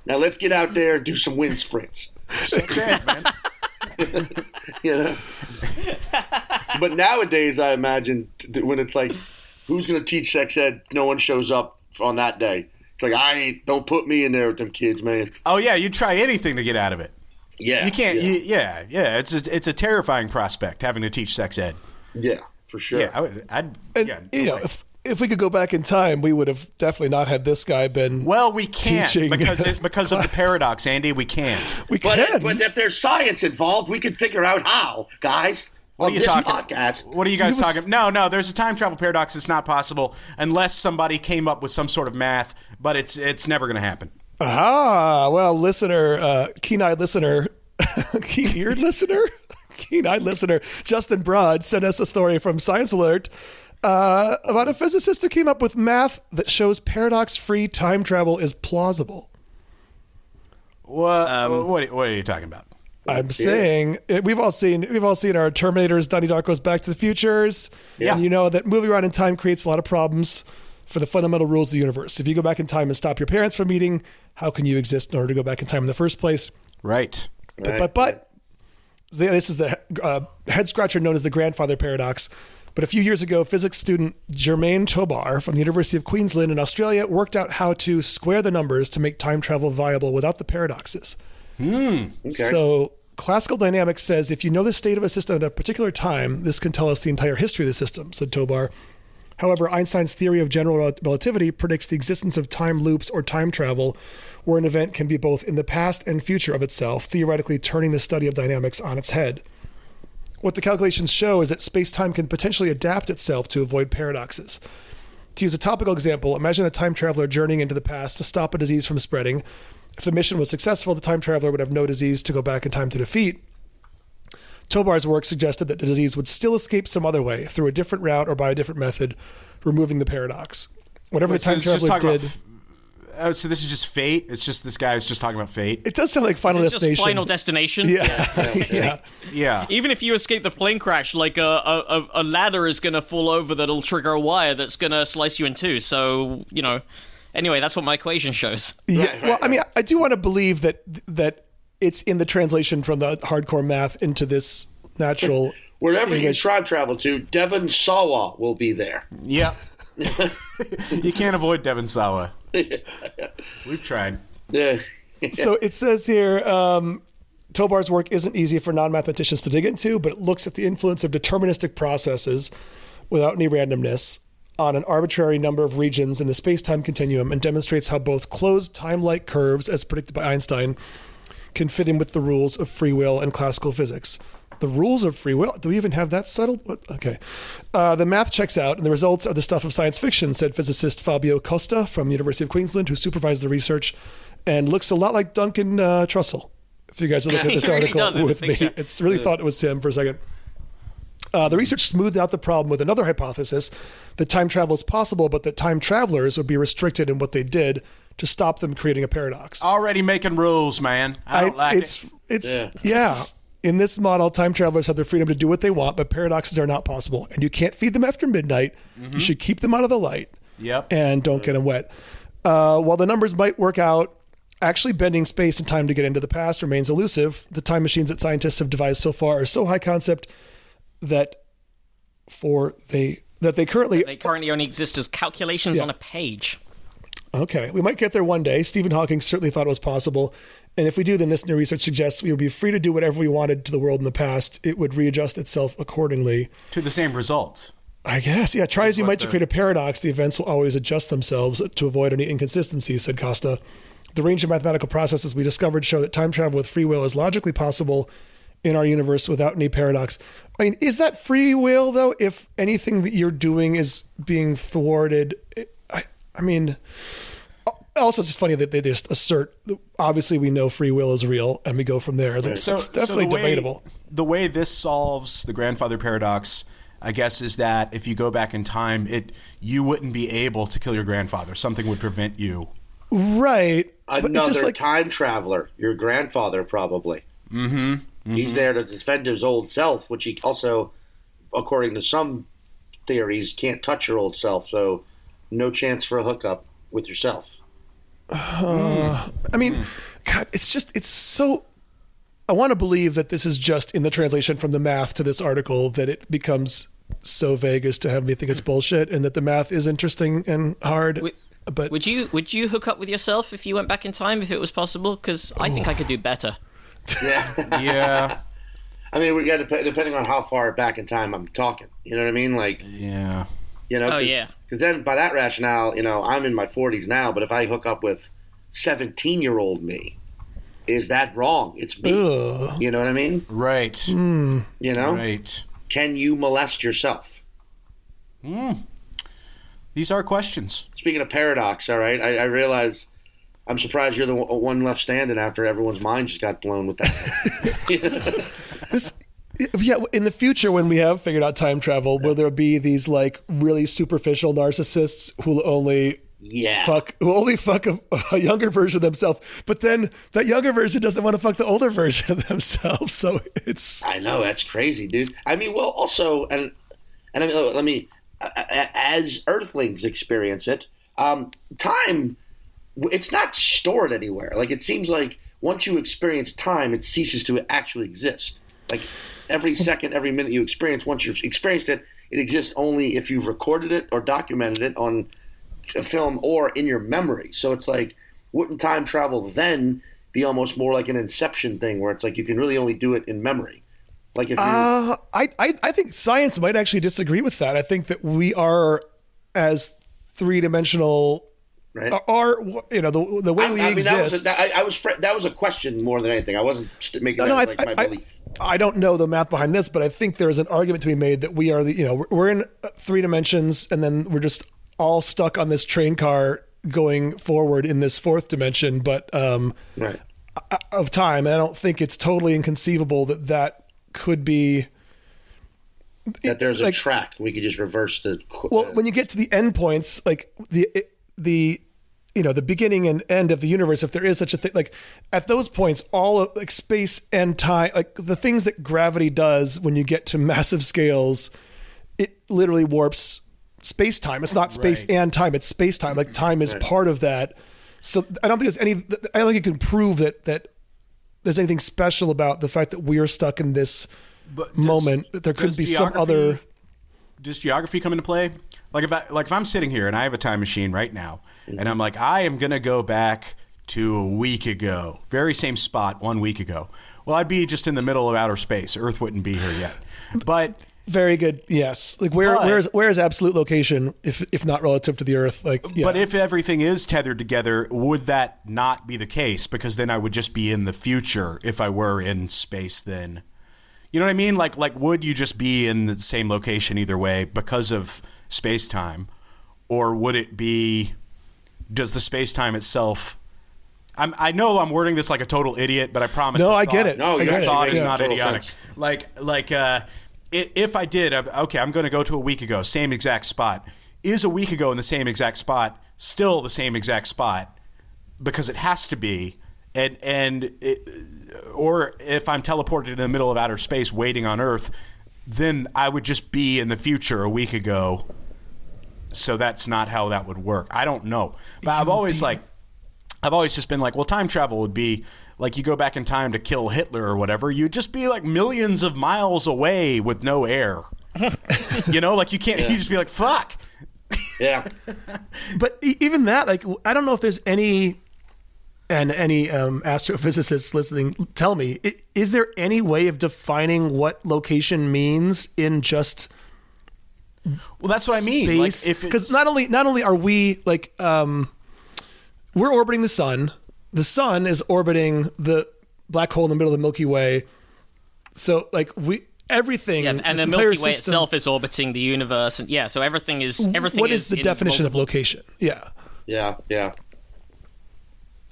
Now let's get out there and do some wind sprints. Sex ed, man. You know. but nowadays, I imagine when it's like, who's going to teach sex ed? No one shows up on that day. It's like I ain't. Don't put me in there with them kids, man. Oh yeah, you try anything to get out of it. Yeah, You can't. Yeah, You, yeah, yeah. It's a, it's a terrifying prospect having to teach sex ed. yeah for sure. Yeah, I would. I'd. and, yeah, you know, if if we could go back in time, we would have definitely not had this guy been. well, we can't teaching because it, because of the paradox, Andy. We can't. we But, can. but if there's science involved, we could figure out how, guys. What are you this talking? podcast. What are you guys was- talking? No, no. There's a time travel paradox. It's not possible unless somebody came up with some sort of math. But it's it's never going to happen. ah, well, listener, uh, keen-eyed listener, keen-eared listener, keen-eyed listener, Justin Broad sent us a story from Science Alert. Uh, about a physicist who came up with math that shows paradox-free time travel is plausible. What what, what are you talking about? I'm see saying it. we've all seen we've all seen our Terminators, Donnie Darko's Back to the Futures. Yeah. And you know that moving around in time creates a lot of problems for the fundamental rules of the universe. If you go back in time and stop your parents from meeting, how can you exist in order to go back in time in the first place? Right. But but, but this is the uh, head scratcher known as the grandfather paradox. But a few years ago, physics student Germain Tobar from the University of Queensland in Australia worked out how to square the numbers to make time travel viable without the paradoxes. Okay. So Classical dynamics says if you know the state of a system at a particular time, this can tell us the entire history of the system, said Tobar. However, Einstein's theory of general relativity predicts the existence of time loops or time travel, where an event can be both in the past and future of itself, theoretically turning the study of dynamics on its head. What the calculations show is that space time can potentially adapt itself to avoid paradoxes. To use a topical example, imagine a time traveler journeying into the past to stop a disease from spreading. If the mission was successful, the time traveler would have no disease to go back in time to defeat. Tobar's work suggested that the disease would still escape some other way, through a different route or by a different method, removing the paradox. Whatever the time just traveler did. Oh, so this is just fate. It's just this guy is just talking about fate. it does sound like Final It's just Destination. Final Destination. yeah, yeah. Yeah. Even if you escape the plane crash, like a, a, a- a ladder is going to fall over that'll trigger a wire that's going to slice you in two. So, you know, anyway, that's what my equation shows. Yeah, Right, right, well, I mean, I do want to believe that that it's in the translation from the hardcore math into this natural. Wherever you English. tribe travel to, Devon Sawa will be there. Yeah. you can't avoid Devon Sawa. We've tried. Yeah. So it says here, um, Tobar's work isn't easy for non-mathematicians to dig into, but it looks at the influence of deterministic processes without any randomness on an arbitrary number of regions in the space-time continuum and demonstrates how both closed time-like curves, as predicted by Einstein, can fit in with the rules of free will and classical physics. The rules of free will? Do we even have that settled? What? Okay. Uh, the math checks out, and the results are the stuff of science fiction, said physicist Fabio Costa from University of Queensland, who supervised the research, and looks a lot like Duncan uh, Trussell. If you guys are looking at this really article does with me, picture. it's really thought it was him for a second. Uh, the research smoothed out the problem with another hypothesis that time travel is possible, but that time travelers would be restricted in what they did to stop them creating a paradox. Already making rules, man. I don't like it's it. it's Yeah. yeah. In this model, time travelers have the freedom to do what they want, but paradoxes are not possible, and you can't feed them after midnight. You should keep them out of the light. Yep. And don't get them wet. Uh, while the numbers might work out, actually bending space and time to get into the past remains elusive. The time machines that scientists have devised so far are so high concept that for they that they currently They currently only exist as calculations Yeah. on a page. Okay, we might get there one day. Stephen Hawking certainly thought it was possible. And if we do, then this new research suggests we would be free to do whatever we wanted to the world in the past. It would readjust itself accordingly. To the same results. I guess. Yeah, try as you might to create a paradox, the events will always adjust themselves to avoid any inconsistencies, said Costa. The range of mathematical processes we discovered show that time travel with free will is logically possible in our universe without any paradox. I mean, is that free will, though, if anything that you're doing is being thwarted? I, I mean, also it's just funny that they just assert obviously we know free will is real and we go from there it's, like, So, it's so definitely the way, debatable The way this solves the grandfather paradox, I guess, is that if you go back in time, it you wouldn't be able to kill your grandfather. Something would prevent you. right but Another it's just like time traveler, your grandfather probably. Mm-hmm. He's there to defend his old self, which he also, according to some theories, can't touch your old self. So, no chance for a hookup with yourself. I mean Hmm. god it's just it's so i want to believe that this is just in the translation from the math to this article that it becomes so vague as to have me think it's bullshit and that the math is interesting and hard Would- but Would you would you hook up with yourself if you went back in time if it was possible? Because I think I could do better. Yeah. Yeah, I mean, we got to depending on how far back in time I'm talking. You know what I mean? Like, yeah. You know, Oh, yeah. Because then, by that rationale, you know, I'm in my 40s now. But if I hook up with 17 year old me, is that wrong? It's me. Ugh. You know what I mean? Right. Hmm. You know, Right. can you molest yourself? These are questions. Speaking of paradox, all right, I, I realize I'm surprised you're the one- one left standing after everyone's mind just got blown with that. yeah in the future when we have figured out time travel will there be these like really superficial narcissists who'll only yeah. fuck who only fuck a, a younger version of themselves but then that younger version doesn't want to fuck the older version of themselves so it's I know that's crazy, dude. I mean, well, also, and and I mean, let me, as Earthlings experience it, um, time, it's not stored anywhere. Like it seems like once you experience time, it ceases to actually exist. Like every second, every minute you experience, once you've experienced it, it exists only if you've recorded it or documented it on a film or in your memory. So it's like, wouldn't time travel then be almost more like an Inception thing, where it's like you can really only do it in memory. Like if you, Uh, I, I I think science might actually disagree with that. I think that we are as three dimensional right? are you know the the way I, we I mean, exist. that was, a, that, I, was fr- that was a question more than anything. I wasn't making No, no, I, like my I, belief. I, don't know the math behind this, but I think there is an argument to be made that we are the you know we're, we're in uh, three dimensions, and then we're just all stuck on this train car going forward in this fourth dimension, but um, right. of time. And I don't think it's totally inconceivable that that could be. That there's a like- track we could just reverse the. Well, uh, when you get to the endpoints, like the the you know the beginning and end of the universe, if there is such a thing, like at those points, all of like space and time, like the things that gravity does when you get to massive scales, it literally warps space time. It's not space Right. and time; it's space time. Like time is part of that. So I don't think there's any. I don't think you can prove that that there's anything special about the fact that we're stuck in this But does- moment. That there could be some other. Does geography come into play? Like if I like if I'm sitting here and I have a time machine right now, and I'm like I am gonna go back to a week ago, very same spot one week ago. Well, I'd be just in the middle of outer space. Earth wouldn't be here yet. But Very good. Yes. Like where But- where's where's absolute location if if not relative to the Earth? Like yeah. But if everything is tethered together, would that not be the case? Because then I would just be in the future if I were in space. Then, you know what I mean? Like, like would you just be in the same location either way because of space time, or would it be? Does the space time itself? I'm, I know I'm wording this like a total idiot, but I promise. No, the I get it. No, I you're get the it. thought Yeah. is Yeah. not idiotic. sense. Like, like uh, if I did, uh, okay, I'm going to go to a week ago, same exact spot. Is a week ago in the same exact spot still the same exact spot? Because it has to be, and and it, or if I'm teleported in the middle of outer space, waiting on Earth, then I would just be in the future a week ago. So that's not how that would work. I don't know, but I've always like. I've always just been like, well, time travel would be like you go back in time to kill Hitler or whatever. You'd just be like millions of miles away with no air. you know, like you can't. You just be like, fuck. yeah. but e- even that, like I don't know if there's any and any um, astrophysicists listening, tell me, is there any way of defining what location means in just Well, that's what I mean. Like, space? if Because it's, not only not only are we like um, we're orbiting the sun, the sun is orbiting the black hole in the middle of the Milky Way. So like we everything, Yeah, and the Milky Way system- itself is orbiting the universe, and yeah, so everything is everything. What is the in definition of location? Yeah. Yeah. Yeah.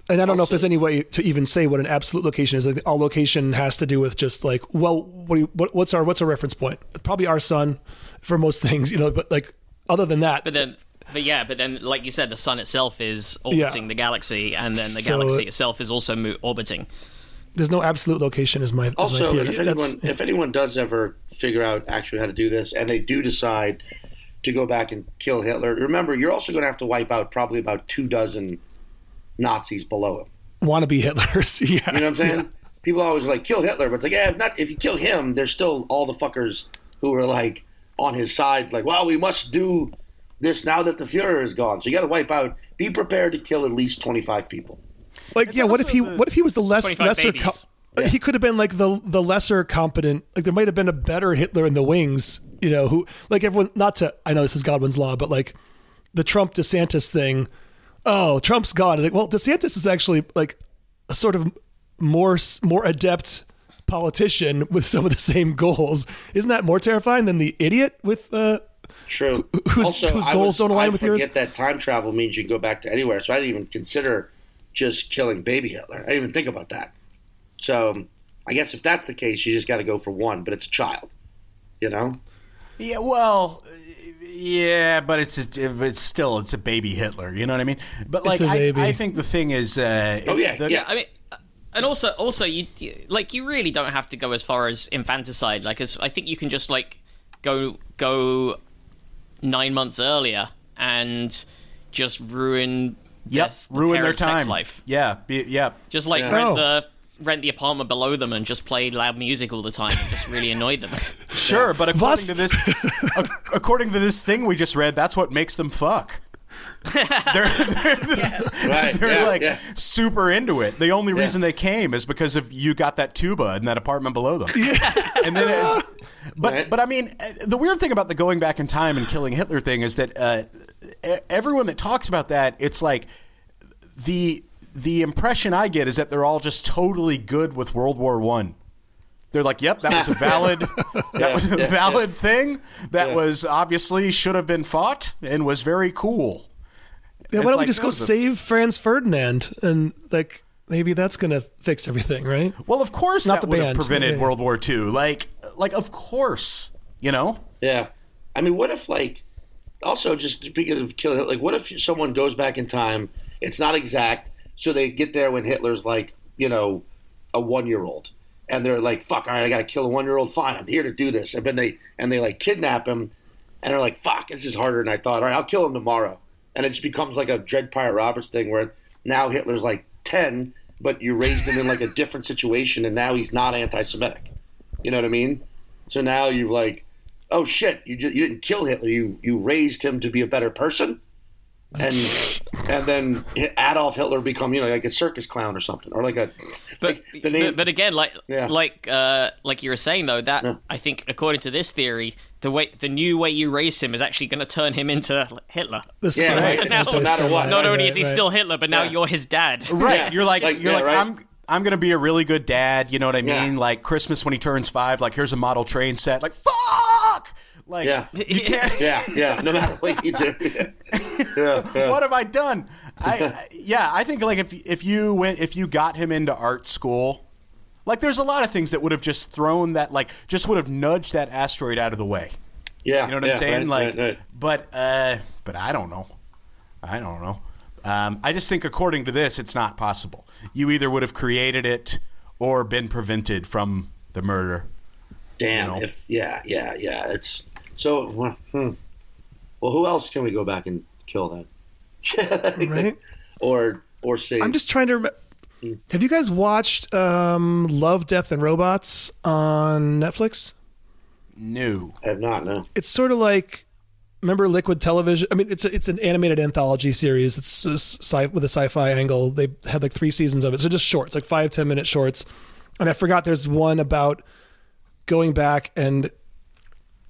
And I don't know if there's any way to even say what an absolute location is. Like all location has to do with just like, well, what, do you, what what's our what's our reference point? Probably our sun for most things, you know. But like other than that, But then, but yeah, but then, like you said, the sun itself is orbiting Yeah. the galaxy, and then the So- galaxy itself is also mo- orbiting. there's no absolute location. Is my is my Also, theory. if That's- anyone if anyone does ever figure out actually how to do this, and they do decide to go back and kill Hitler, remember you're also going to have to wipe out probably about two dozen Nazis below him. wannabe Hitlers. yeah, You know what I'm saying? People always like kill Hitler, but it's like, yeah, if not if you kill him, there's still all the fuckers who are like on his side, like, well, we must do this now that the Fuhrer is gone. So you got to wipe out. Be prepared to kill at least 25 people. Like, It's yeah. What if he what if he was the less 25 lesser? babies. Uh, he could have been like the the lesser competent. Like there might have been a better Hitler in the wings. You know who? Like everyone. Not to. I know this is Godwin's law, but like the Trump DeSantis thing. Oh, Trump's gone. Like, well, DeSantis is actually like a sort of more more adept politician with some of the same goals. Isn't that more terrifying than the idiot with? Uh, True. whose- also, whose goals was- don't align I with yours? forget that time travel means you can go back to anywhere. So I didn't even consider just killing baby Hitler. I didn't even think about that. So I guess if that's the case, you just got to go for one, but it's a child. You know? yeah, well, yeah, but it's it's still it's a baby Hitler. You know what I mean? But like, a I, baby. I think the thing is, uh, Oh, yeah, the- yeah. I mean, and also, also, you you- like you really don't have to go as far as infanticide. Like, as I think you can just like go go nine months earlier and just ruin Yep, their, ruin their time. sex life. Yeah, be, yeah. Just like Yeah. rent Oh. the rent the apartment below them and just play loud music all the time and just really annoyed them. Sure, but according Was- to this, according to this thing we just read, that's what makes them fuck. they're they're, Right. they're yeah, like yeah. super into it. The only reason they came is because of you got that tuba in that apartment below them. and then it's, but Right. but I mean, uh, the weird thing about the going back in time and killing Hitler thing is that uh, e- everyone that talks about that, it's like the the impression I get is that they're all just totally good with World War One. They're like, "Yep, that was a valid, that was a yeah, valid thing. That Yeah. was obviously should have been fought and was very cool." Yeah, why don't like, we just go was a- save Franz Ferdinand and like maybe that's gonna fix everything, right? Well, of course Not that the would have band. prevented Yeah. World War II. Like, like of course, you know. Yeah. I mean, what if, like, also just speaking of killing, like, what if someone goes back in time? It's not exact, so they get there when Hitler's like, you know, a one-year-old, and they're like, "Fuck, all right, I got to kill a one-year-old. Fine, I'm here to do this." And then they and they like kidnap him, and they're like, "Fuck, this is harder than I thought. All right, I'll kill him tomorrow." And it just becomes like a Dread Pirate Roberts thing where now Hitler's like ten, but you raised him in like a different situation, and now he's not anti-Semitic. You know what I mean? So now you've like, oh shit, you just, you didn't kill Hitler. You you raised him to be a better person, and and then Adolf Hitler become you know like a circus clown or something, or like a But, like the name. but but again, like Yeah. like uh, like you were saying though, that Yeah. I think according to this theory, the way the new way you raise him is actually going to turn him into Hitler. Yeah, right. So now- No matter what. Not Right, only is he still Hitler, but now Yeah. you're his dad. Right. Yeah. You're like, Like, you're yeah, like, right. I'm I'm gonna be a really good dad. You know what I Yeah. mean? Like Christmas when he turns five. Like here's a model train set. Like fuck. Like Yeah. you can't. yeah, yeah. No matter what you do. yeah, yeah. What have I done? I I- yeah. I think like if if you went if you got him into art school, like there's a lot of things that would have just thrown that like just would have nudged that asteroid out of the way. yeah, You know what yeah, I'm saying? right, like, right, right. but uh, but I don't know. I don't know. Um, I just think according to this, it's not possible. You either would have created it or been prevented from the murder. Damn. you know. If yeah, yeah, yeah. It's so. Well, hmm. well, who else can we go back and kill then? right. Or or save? I'm just trying to remember. Have you guys watched um, Love, Death, and Robots on Netflix? New. I have not. No. It's sort of like remember Liquid Television. I mean, it's a, it's an animated anthology series. It's a sci- with a sci-fi angle. They had like three seasons of it, so just shorts, like five ten minute shorts. And I forgot there's one about going back and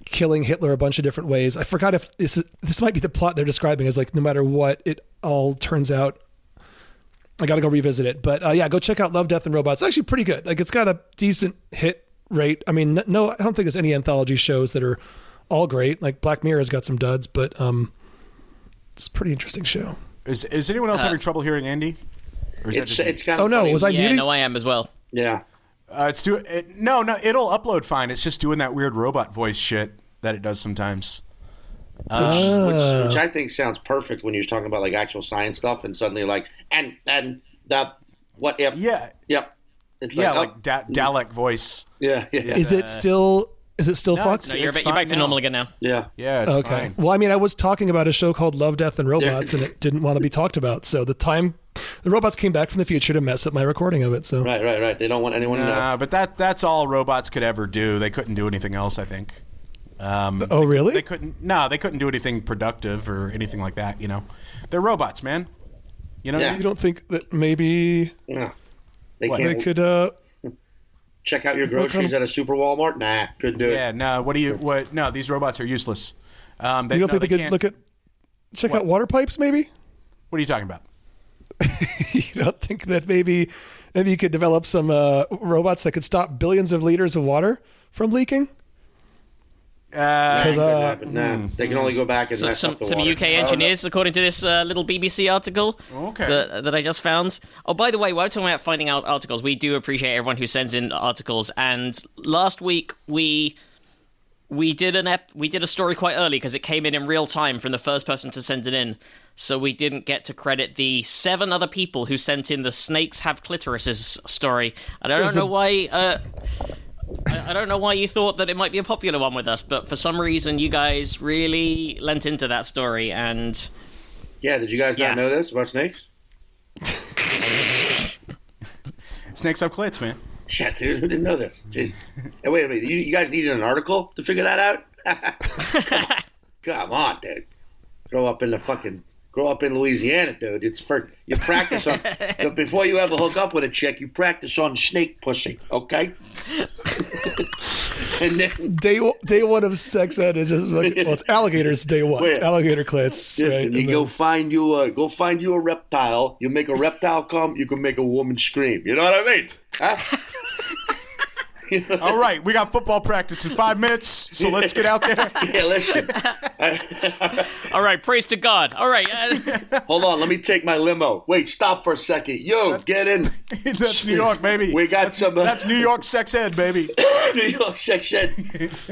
killing Hitler a bunch of different ways. I forgot if this is, this might be the plot they're describing as like no matter what it all turns out. I got to go revisit it, but uh, yeah, go check out Love, Death, and Robots. It's actually pretty good. Like it's got a decent hit rate. I mean, no, I don't think there's any anthology shows that are all great. Like Black Mirror's got some duds, but um, it's a pretty interesting show. Is is anyone else having trouble hearing Andy? Or is that It's just me? it's kind of Oh no, funny. was I yeah, muted? no, I am as well. yeah. Uh, it's do it, no, no. It'll upload fine. It's just doing that weird robot voice shit that it does sometimes. Uh, which, which I think sounds perfect when you're talking about like actual science stuff, and suddenly like and and that what if? Yeah, Yep. It's yeah, oh, like da- Dalek voice. yeah, yeah, yeah. is it still is it still No, fucked? No, you're, ba- you're back to now. normal again now. yeah. Yeah, it's okay. fine. Well, I mean, I was talking about a show called Love, Death, and Robots, and it didn't want to be talked about. So the time the robots came back from the future to mess up my recording of it. So Right, right, right. They don't want anyone to know. Nah, but that that's all robots could ever do. They couldn't do anything else. I think. Um, oh really? They couldn't. No, they couldn't do anything productive or anything like that. You know, they're robots, man. You know. Yeah. you don't think that maybe Yeah. They What? they can't could? uh check out your groceries at a super Walmart. Nah, couldn't do it. Yeah. No. What do you? What? No. These robots are useless. Um, they, You don't no, think they, could look at check What? out water pipes? Maybe What are you talking about? you don't think that maybe maybe you could develop some uh, robots that could stop billions of liters of water from leaking? Uh, uh, happen. Nah. They can only go back and So, mess some up the some water. UK engineers, according to this uh, little BBC article Okay. that, that I just found. Oh, by the way, while we're talking about finding out articles, we do appreciate everyone who sends in articles. And last week we we did an ep- we did a story quite early because it came in in real time from the first person to send it in. So we didn't get to credit the seven other people who sent in the snakes have clitorises story. And I don't There's know a- why. Uh, I I don't know why you thought that it might be a popular one with us, but for some reason you guys really lent into that story, and Yeah, did you guys Yeah. not know this about snakes? snakes have clits, man. Yeah, dude, who didn't know this? Jeez. Hey, wait a minute. You, you guys needed an article to figure that out? Come on. Come on, dude. Grow up in the fucking grow up in Louisiana, dude. It's for you practice on before you ever hook up with a chick. You practice on snake pussy, okay? and then Day day one of sex ed is just like well, it's alligators. Day one, Where? alligator clits. listen, right? you And go find you a go find you a reptile. You make a reptile come. You can make a woman scream. You know what I mean? Huh? All right, we got football practice in five minutes, so let's get out there. Yeah, listen. All right, praise to God. All right, uh, Hold on, let me take my limo. Wait, stop for a second. Yo, get in. That's New York, baby. We got some. Uh, That's New York sex ed, baby. New York section.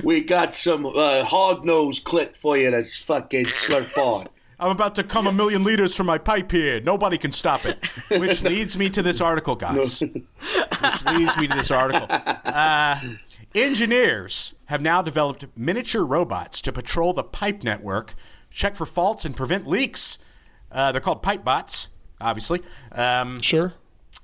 we got some uh, hog nose clit for you that's fucking slurp on. I'm about to come a million liters from my pipe here. Nobody can stop it. Which leads me to this article, guys. Which leads me to this article. Uh, engineers have now developed miniature robots to patrol the pipe network, check for faults, and prevent leaks. Uh, they're called pipe bots, obviously. Um, Sure.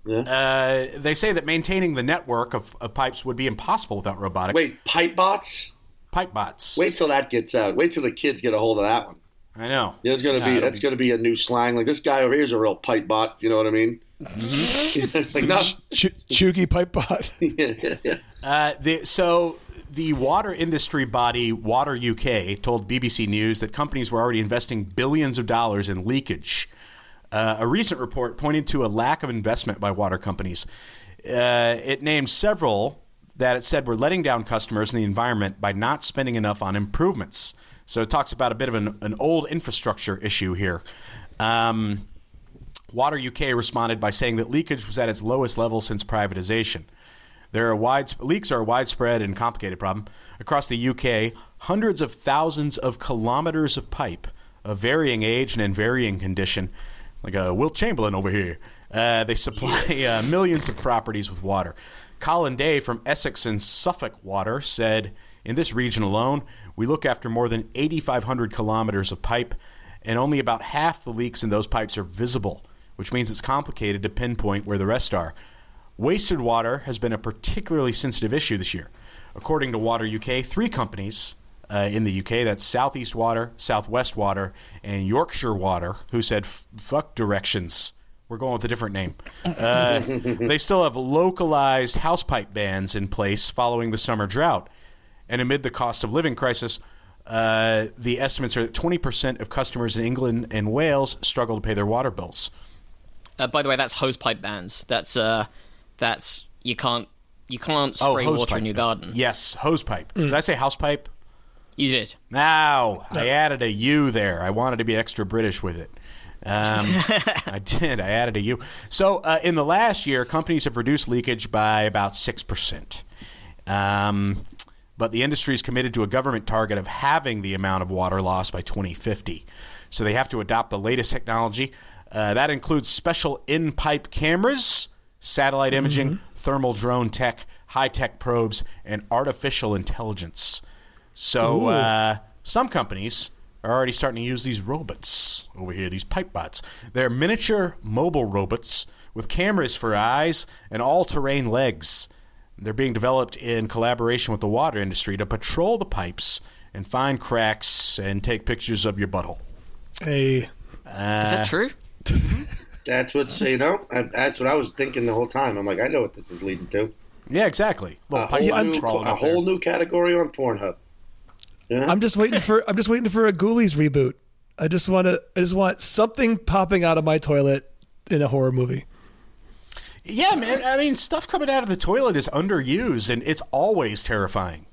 uh, they say that maintaining the network of, of pipes would be impossible without robotics. Wait, pipe bots? pipe bots. Wait till that gets out. Wait till the kids get a hold of that one. I know. There's gonna be that's gonna be a new slang. Like this guy over here is a real pipe bot. You know what I mean? it's like no. Ch- Chuggy pipe bot. Uh, the, so the water industry body Water UK told BBC News that companies were already investing billions of dollars in leakage. Uh, a recent report pointed to a lack of investment by water companies. Uh, it named several that it said were letting down customers and the environment by not spending enough on improvements. So it talks about a bit of an, an old infrastructure issue here. Um, Water UK responded by saying that leakage was at its lowest level since privatization. There are wide leaks are a widespread and complicated problem across the UK. Hundreds of thousands of kilometers of pipe of varying age and in varying condition, like a Wilt Chamberlain over here. Uh, they supply uh, millions of properties with water. Colin Day from Essex and Suffolk Water said, "In this region alone, we look after more than 8,500 kilometers of pipe, and only about half the leaks in those pipes are visible, which means it's complicated to pinpoint where the rest are." Wasted water has been a particularly sensitive issue this year. According to Water UK, three companies uh, in the UK that's Southeast Water, Southwest Water, and Yorkshire Water who said, fuck directions. We're going with a different name. Uh, they still have localized house pipe bans in place following the summer drought. And amid the cost of living crisis, uh, the estimates are that 20% of customers in England and Wales struggle to pay their water bills. uh, by the way, that's hosepipe bans. That's uh, that's you can't you can't Oh, spray hose water in your garden. Yes, hose pipe. Did I say house pipe? You did. Now I added a U there. I wanted to be extra British with it. Um, I did. I added a U. So uh, in the last year, companies have reduced leakage by about six percent. Um, but the industry is committed to a government target of halving the amount of water loss by 2050. So they have to adopt the latest technology. Uh, that includes special in-pipe cameras, satellite imaging, thermal drone tech, high-tech probes, and artificial intelligence. So uh, some companies are already starting to use these robots over here, these pipe bots. They're miniature mobile robots with cameras for eyes and all-terrain legs. They're being developed in collaboration with the water industry to patrol the pipes and find cracks and take pictures of your butthole. Hey, Is that uh, true? That's what's you know. I, that's what I was thinking the whole time. I'm like, I know what this is leading to. Yeah, exactly. Little A whole, new, a up whole new category on Pornhub. Yeah. I'm just waiting for I'm just waiting for a Ghoulies reboot. I just want to I just want something popping out of my toilet in a horror movie. Yeah, man. I mean, stuff coming out of the toilet is underused, and it's always terrifying.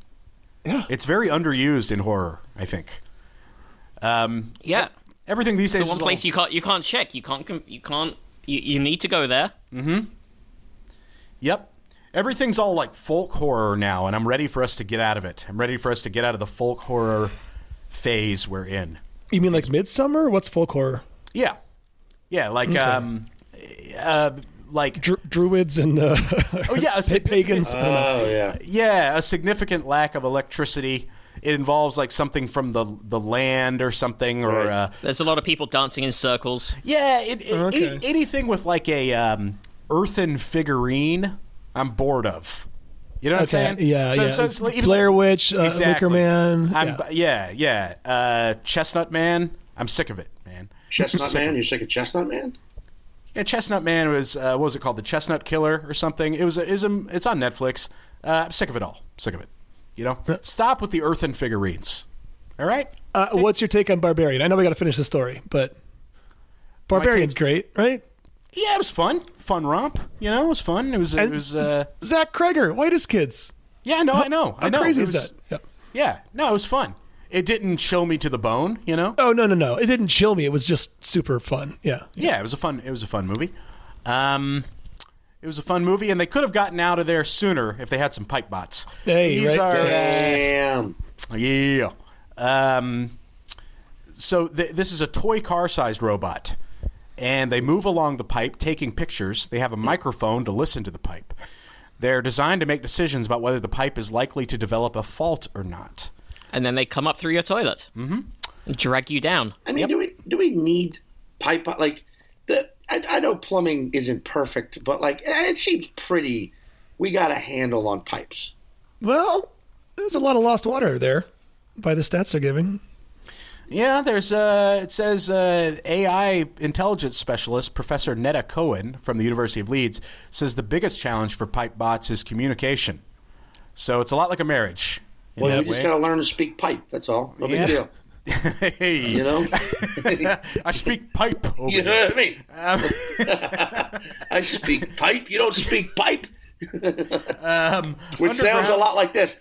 Yeah. It's very underused in horror, I think. Um, Yeah. everything these The days one is all- place you can't you can't check. You can't you can't you, you need to go there. Mm-hmm. Yep. Everything's all like folk horror now, and I'm ready for us to get out of it. I'm ready for us to get out of the folk horror phase we're in. You mean like Midsommar? What's folk horror? Yeah. Yeah, like um uh like Dru- druids and uh, oh yeah, a pagans. I don't know. Oh yeah. Yeah, a significant lack of electricity. It involves like something from the the land or something, or Right. uh, There's a lot of people dancing in circles. yeah, it, it, Okay. any- anything with like a um, earthen figurine. I'm bored of. You know what Okay, I'm saying? yeah, So- yeah. so it's even- Blair Witch, uh, Exactly. Wicker Man. I'm, yeah. yeah, yeah. Uh, Chestnut Man. I'm sick of it, man. Chestnut Sick Man. You're sick of Chestnut Man? Yeah, Chestnut Man was uh, what was it called? The Chestnut Killer or something? It was a, is a, it's on Netflix. Uh, I'm sick of it all. Sick of it. You know, stop with the earthen figurines. All right. Uh, what's your take on Barbarian? I know we got to finish the story, but Barbarian's take- great, right? Yeah, it was fun. Fun romp. You know, it was fun. It was. It was. Uh, Zach Cregger, whitest kids. yeah, no, I know. I know. How know. crazy It is was- that? Yeah. Yeah, no, it was fun. It didn't chill me to the bone. You know. Oh no no no! It didn't chill me. It was just super fun. Yeah. Yeah, it was a fun. It was a fun movie. Um, it was a fun movie, and they could have gotten out of there sooner if they had some pipe bots. Hey, These right are uh, Damn. yeah. Um, so th- this is a toy car-sized robot, and they move along the pipe, taking pictures. They have a microphone to listen to the pipe. They're designed to make decisions about whether the pipe is likely to develop a fault or not. And then they come up through your toilet, mm-hmm. and drag you down. I mean, do we do we need pipe like the? I, I know plumbing isn't perfect, but like eh, it seems pretty. We got a handle on pipes. Well, there's a lot of lost water there, by the stats they're giving. Yeah, there's uh it says uh, AI intelligence specialist Professor Netta Cohen from the University of Leeds says the biggest challenge for pipe bots is communication. So it's a lot like a marriage. In Well, that we just got to learn to speak pipe. That's all. No Yeah. big deal. hey, You know. I speak pipe over you know here. what I mean? I speak pipe. You don't speak pipe. Um, Which sounds a lot like this.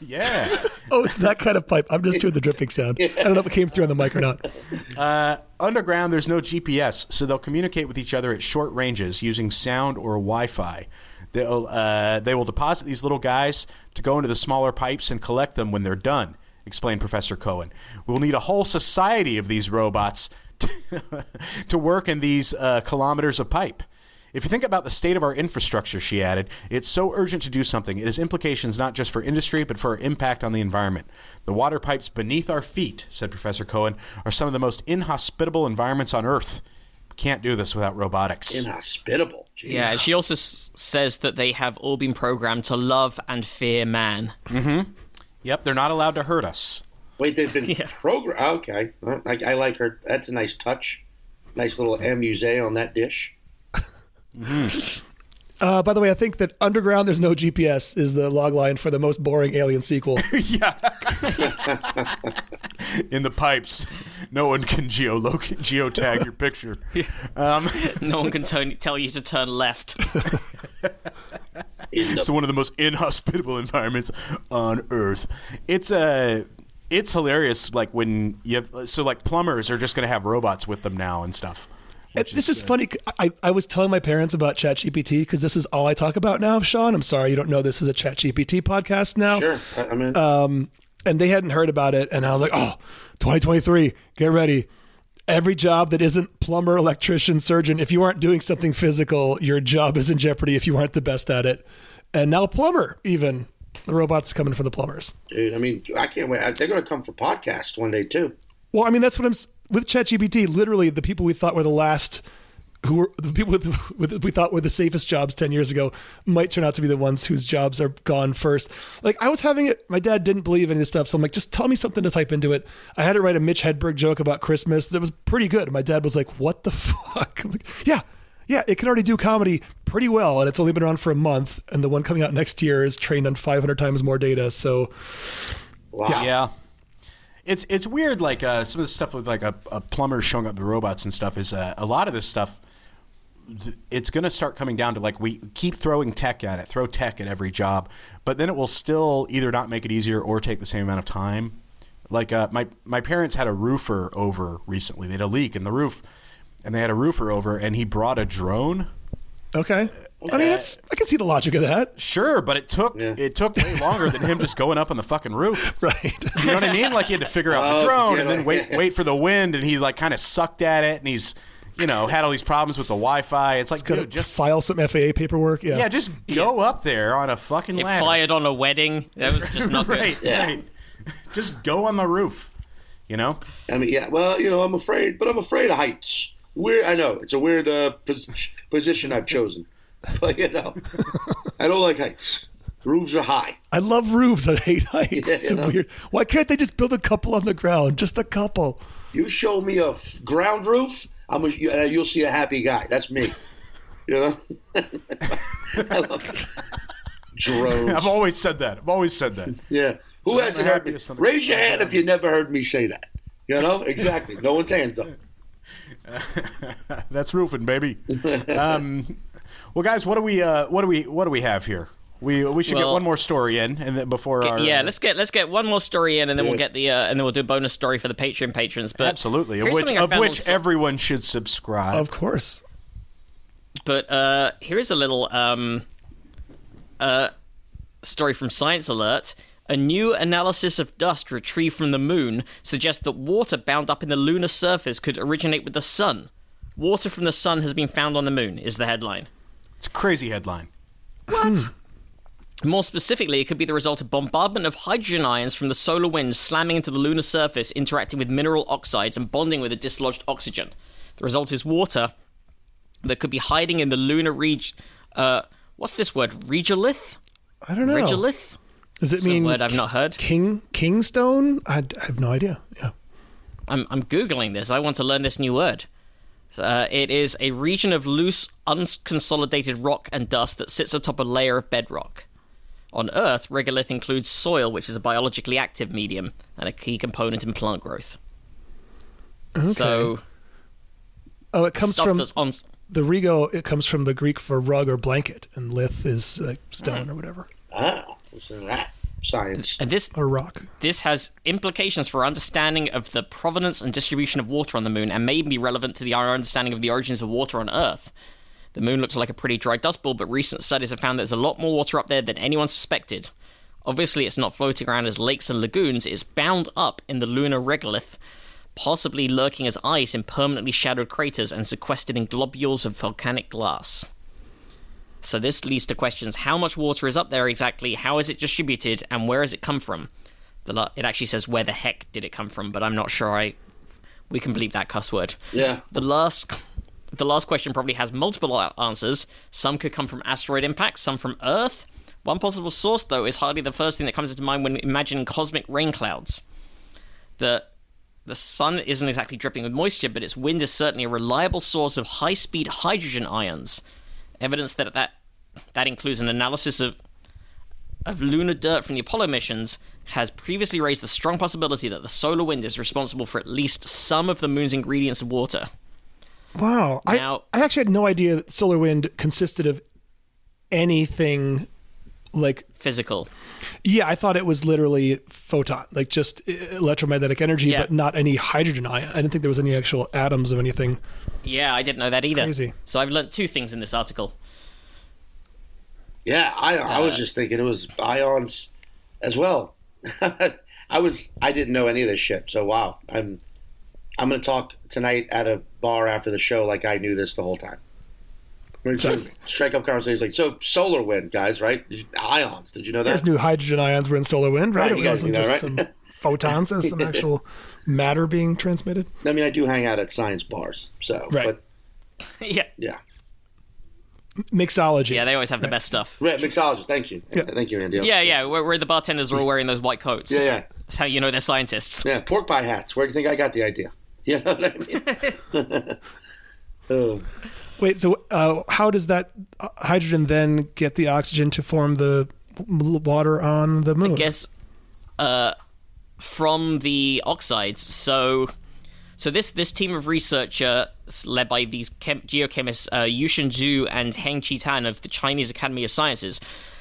Yeah. Oh, it's that kind of pipe. I'm just doing the dripping sound. I don't know if it came through on the mic or not. Underground, there's no GPS, so they'll communicate with each other at short ranges using sound or Wi-Fi. They'll uh, they will deposit these little guys to go into the smaller pipes and collect them when they're done. Explained Professor Cohen. We'll need a whole society of these robots to, to work in these uh, kilometers of pipe. If you think about the state of our infrastructure, she added, it's so urgent to do something. It has implications not just for industry, but for our impact on the environment. The water pipes beneath our feet, said Professor Cohen, are some of the most inhospitable environments on Earth. We can't do this without robotics. Inhospitable. Jeez. Yeah, she also s- says that they have all been programmed to love and fear man. Yep, they're not allowed to hurt us. Wait, they've been Yeah. programmed. Okay, I, I like her. That's a nice touch. Nice little amuse on that dish. Uh, by the way, I think that Underground There's No GPS is the log line for the most boring Alien sequel. In the pipes, no one can geoloc- geotag your picture. Um, No one can turn, tell you to turn left. In the so one of the most inhospitable environments on Earth. It's a. it's hilarious. Like when you have, so like plumbers are just going to have robots with them now and stuff. which this is uh, funny. I, I was telling my parents about ChatGPT because this is all I talk about now, Sean. I'm sorry you don't know this is a ChatGPT podcast now. Sure. I, I mean, Um, and they hadn't heard about it. And I was like, oh, 2023, get ready. Every job that isn't plumber, electrician, surgeon, if you aren't doing something physical, your job is in jeopardy if you aren't the best at it. And now, plumber, even. The robot's coming for the plumbers. dude, I mean, I can't wait. They're going to come for podcasts one day too. Well, I mean, that's what I'm with ChatGPT. Literally, the people we thought were the last, who were the people with, with we thought were the safest jobs ten years ago, might turn out to be the ones whose jobs are gone first. Like I was having it. My dad didn't believe any of this stuff, so I'm like, just tell me something to type into it. I had to write a Mitch Hedberg joke about Christmas that was pretty good. My dad was like, "What the fuck?" I'm like, yeah. Yeah, it can already do comedy pretty well, and it's only been around for a month. And the one coming out next year is trained on 500 times more data. So, Wow. Yeah. It's it's weird. Like uh, some of the stuff with like a, a plumber showing up the robots and stuff is uh, a lot of this stuff. It's going to start coming down to like we keep throwing tech at it, throw tech at every job, but then it will still either not make it easier or take the same amount of time. Like uh, my my parents had a roofer over recently. They had a leak in the roof, and they had a roofer over, and he brought a drone. okay. I mean, that's I can see the logic of that, Sure, but it took Yeah. it took way longer than him just going up on the fucking roof. right? You know what I mean? Like he had to figure out the Oh, drone yeah, and then wait wait for the wind, and he like kind of sucked at it, and he's you know had all these problems with the Wi-Fi. It's like, Gotta dude, just file some FAA paperwork. Yeah. yeah, just go up there on a fucking Get ladder. fired on a wedding. That was just not right, good. Yeah. right. Just go on the roof. You know? I mean, yeah. Well, you know, I'm afraid, but I'm afraid of heights. Weird. I know it's a weird uh, pos- position I've chosen, but you know, I don't like heights. roofs are high. I love roofs. I hate heights. Yeah, it's you know? weird. Why can't they just build a couple on the ground? Just a couple. You show me a f- ground roof, I'm a, you, you'll see a happy guy. That's me. You know. I love drones. I've always said that. I've always said that. Yeah. Who I'm hasn't heard me? happiest on the- Raise your hand if you never heard me say that. You know exactly. No one's hands up. That's roofing, baby. um, well, guys, what do we uh, what do we what do we have here? We we should get one more story in, and then before our yeah, let's get let's get one more story in, and then we'll get the uh, and then we'll do a bonus story for the Patreon patrons. But absolutely of which of which so- everyone should subscribe. Of course. But uh, here is a little um, uh, story from Science Alert. A new analysis of dust retrieved from the moon suggests that water bound up in the lunar surface could originate with the sun. Water from the sun has been found on the moon, is the headline. it's a crazy headline. More specifically, it could be the result of bombardment of hydrogen ions from the solar wind slamming into the lunar surface, interacting with mineral oxides and bonding with the dislodged oxygen. The result is water that could be hiding in the lunar region. Uh, what's this word? Regolith? I don't know. Regolith? Does it It's mean word I've not heard. King Kingstone? I, I have no idea. Yeah. I'm, I'm googling this. I want to learn this new word. Uh, it is a region of loose, unconsolidated rock and dust that sits atop a layer of bedrock. On Earth, regolith includes soil, which is a biologically active medium and a key component in plant growth. Okay. So Oh, it comes from on. the rego. It comes from the Greek for rug or blanket, and lith is like Hmm. stone or whatever Ah, that science. And this or rock. this has implications for our understanding of the provenance and distribution of water on the moon, and may be relevant to the, our understanding of the origins of water on Earth. The moon looks like a pretty dry dust ball, but recent studies have found that there's a lot more water up there than anyone suspected. Obviously, it's not floating around as lakes and lagoons, it's bound up in the lunar regolith, possibly lurking as ice in permanently shadowed craters and sequestered in globules of volcanic glass. So this leads to questions: How much water is up there exactly? How is it distributed? And where has it come from? The it actually says where the heck did it come from, but I'm not sure I we can believe that cuss word. Yeah. The last the last question probably has multiple answers. Some could come from asteroid impacts, some from Earth. One possible source, though, is hardly the first thing that comes into mind when imagining cosmic rain clouds. The the sun isn't exactly dripping with moisture, but its wind is certainly a reliable source of high-speed hydrogen ions. Evidence that that that includes an analysis of of lunar dirt from the Apollo missions has previously raised the strong possibility that the solar wind is responsible for at least some of the moon's ingredients of water. Wow. Now- I, I actually had no idea that solar wind consisted of anything like Physical. yeah i thought it was literally photon like just uh, electromagnetic energy Yeah. but not any hydrogen ion i didn't think there was any actual atoms of anything Yeah, I didn't know that either. Crazy. So I've learned two things in this article. Yeah, I I was just thinking it was ions as well. I was I didn't know any of this shit. So wow, I'm I'm going to talk tonight at a bar after the show like I knew this the whole time. We're Exactly. strike up conversations like so solar wind guys, right? Ions. Did you know that guys that? knew hydrogen ions were in solar wind right, Right, it wasn't knew that, just right? some photons as some actual matter being transmitted I mean, I do hang out at science bars, so Right. but yeah. yeah. mixology Yeah, they always have the best stuff. Right, mixologist. Thank you. Yeah. Thank you, Andy. Yeah, yeah, where, where the bartenders are all wearing those white coats. yeah, yeah. That's how you know they're scientists. Yeah, pork pie hats. Where do you think I got the idea? You know what I mean? oh, wait so uh, how does that uh, hydrogen then get the oxygen to form the water on the moon I guess uh, from the oxides. So, so this this team of researchers led by these chem- geochemists uh, Yuchen Xu and Heng-Ci Tian of the Chinese Academy of Sciences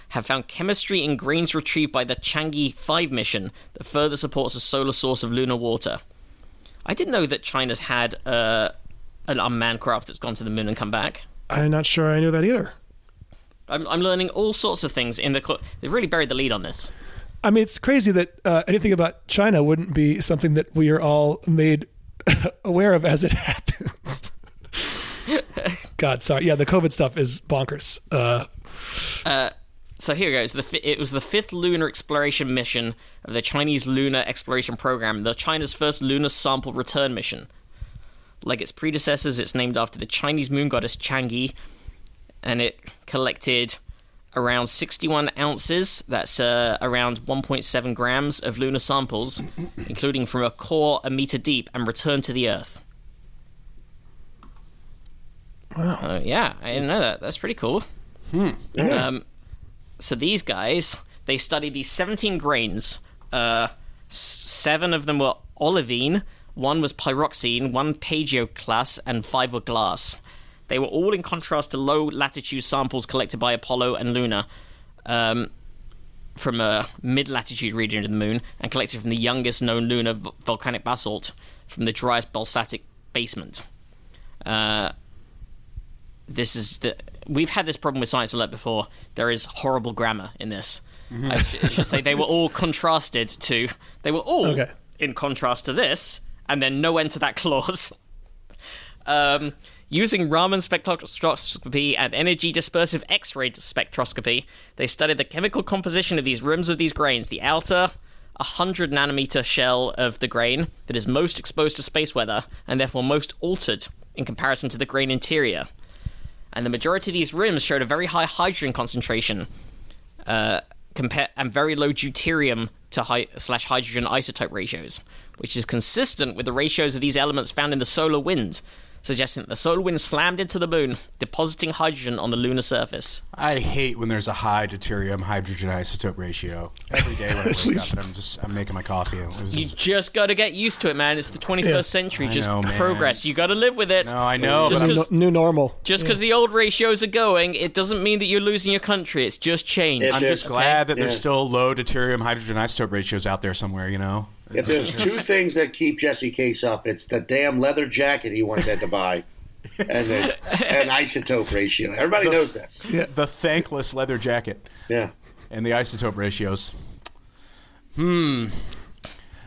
have found chemistry in grains retrieved by the Chang'e 5 mission that further supports a solar source of lunar water. I didn't know that China's had uh, an unmanned craft that's gone to the moon and come back. i'm not sure i knew that either I'm, I'm learning all sorts of things in the. cl- They've really buried the lead on this. I mean, it's crazy that uh, anything about China wouldn't be something that we are all made aware of as it happens. God, sorry. Yeah, the COVID stuff is bonkers. Uh, So here goes. The it was the fifth lunar exploration mission of the Chinese Lunar Exploration Program, the China's first lunar sample return mission. Like its predecessors, it's named after the Chinese moon goddess Chang'e, and it collected around 61 ounces. That's uh, around 1.7 grams of lunar samples, including from a core a meter deep, and returned to the Earth. Wow. Uh, yeah, I didn't know that. That's pretty cool. Um, so these guys, they studied these 17 grains. Uh, seven of them were olivine, one was pyroxene, one plagioclase, and five were glass. They were all in contrast to low latitude samples collected by Apollo and Luna um, from a mid latitude region of the moon and collected from the youngest known lunar volcanic basalt from the driest basaltic basement. Uh, this is the we've had this problem with science alert before there is horrible grammar in this i sh- should say they were all contrasted to they were all Okay. in contrast to this and then no end to that clause um, using Raman spectroscopy and energy dispersive X-ray spectroscopy, they studied the chemical composition of these rims of these grains. The outer, 100 nanometer shell of the grain that is most exposed to space weather and therefore most altered in comparison to the grain interior. And the majority of these rims showed a very high hydrogen concentration, uh, and very low deuterium to hy- slash hydrogen isotope ratios, which is consistent with the ratios of these elements found in the solar wind, suggesting that the solar wind slammed into the moon, depositing hydrogen on the lunar surface. I hate when there's a high deuterium hydrogen isotope ratio. Every day when I wake up and I'm just I'm making my coffee. And this You is, just got to get used to it, man. It's the 21st Yeah. century. I just know, man. progress. You got to live with it. no, I know, Just but New, because new normal. just because the old ratios are going, it doesn't mean that you're losing your country. It's just change. If I'm there's- just glad that there's still low deuterium hydrogen isotope ratios out there somewhere. You know. If there's two things that keep Jesse Case up, it's the damn leather jacket he once had to buy, and the and isotope ratio. Everybody knows this. Yeah, the thankless leather jacket Yeah. and the isotope ratios. Hmm.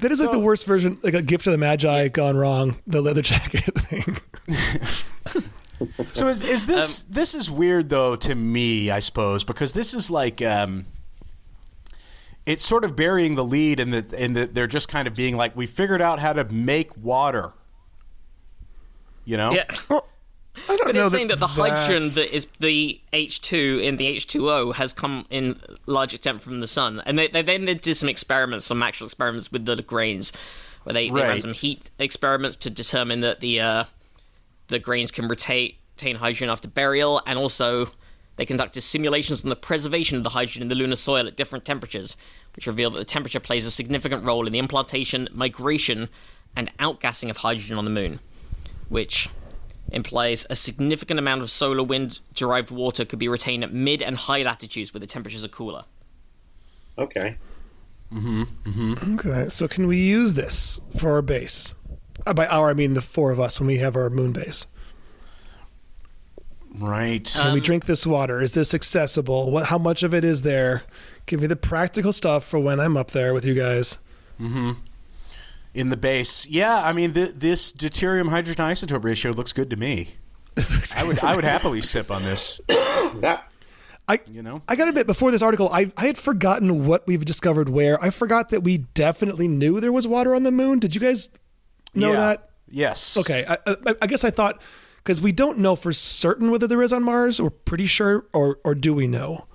That is like the worst version, like a gift of the Magi gone wrong. The leather jacket thing. So is, is this this is weird though to me, I suppose, because this is like um, it's sort of burying the lead in that in that they're just kind of being like, we figured out how to make water. You know? yeah. Well, I don't But know it's saying that the hydrogen that's- the H2 in the H2O has come in large extent from the sun. And they, they then they did some experiments, some actual experiments with the grains, where they, they ran some heat experiments to determine that the uh, the grains can retain, retain hydrogen after burial, and also they conducted simulations on the preservation of the hydrogen in the lunar soil at different temperatures, which revealed that the temperature plays a significant role in the implantation, migration, and outgassing of hydrogen on the moon, which implies a significant amount of solar wind derived water could be retained at mid and high latitudes where the temperatures are cooler. Okay. Mhm. Okay, so can we use this for our base? Uh, by our, I mean the four of us when we have our moon base. Right. Can we um, drink this water? Is this accessible? What? How much of it is there? Give me the practical stuff for when I'm up there with you guys. Mm-hmm. in the base, yeah. I mean, th- this deuterium hydrogen isotope ratio looks good to me. I would I would happily sip on this. Yeah. I You know. I got to admit, before this article, I I had forgotten what we've discovered where. I forgot that we definitely knew there was water on the moon. Did you guys know Yeah. that? Yes. Okay, I, I, I guess I thought because we don't know for certain whether there is on Mars. We're pretty sure, or or do we know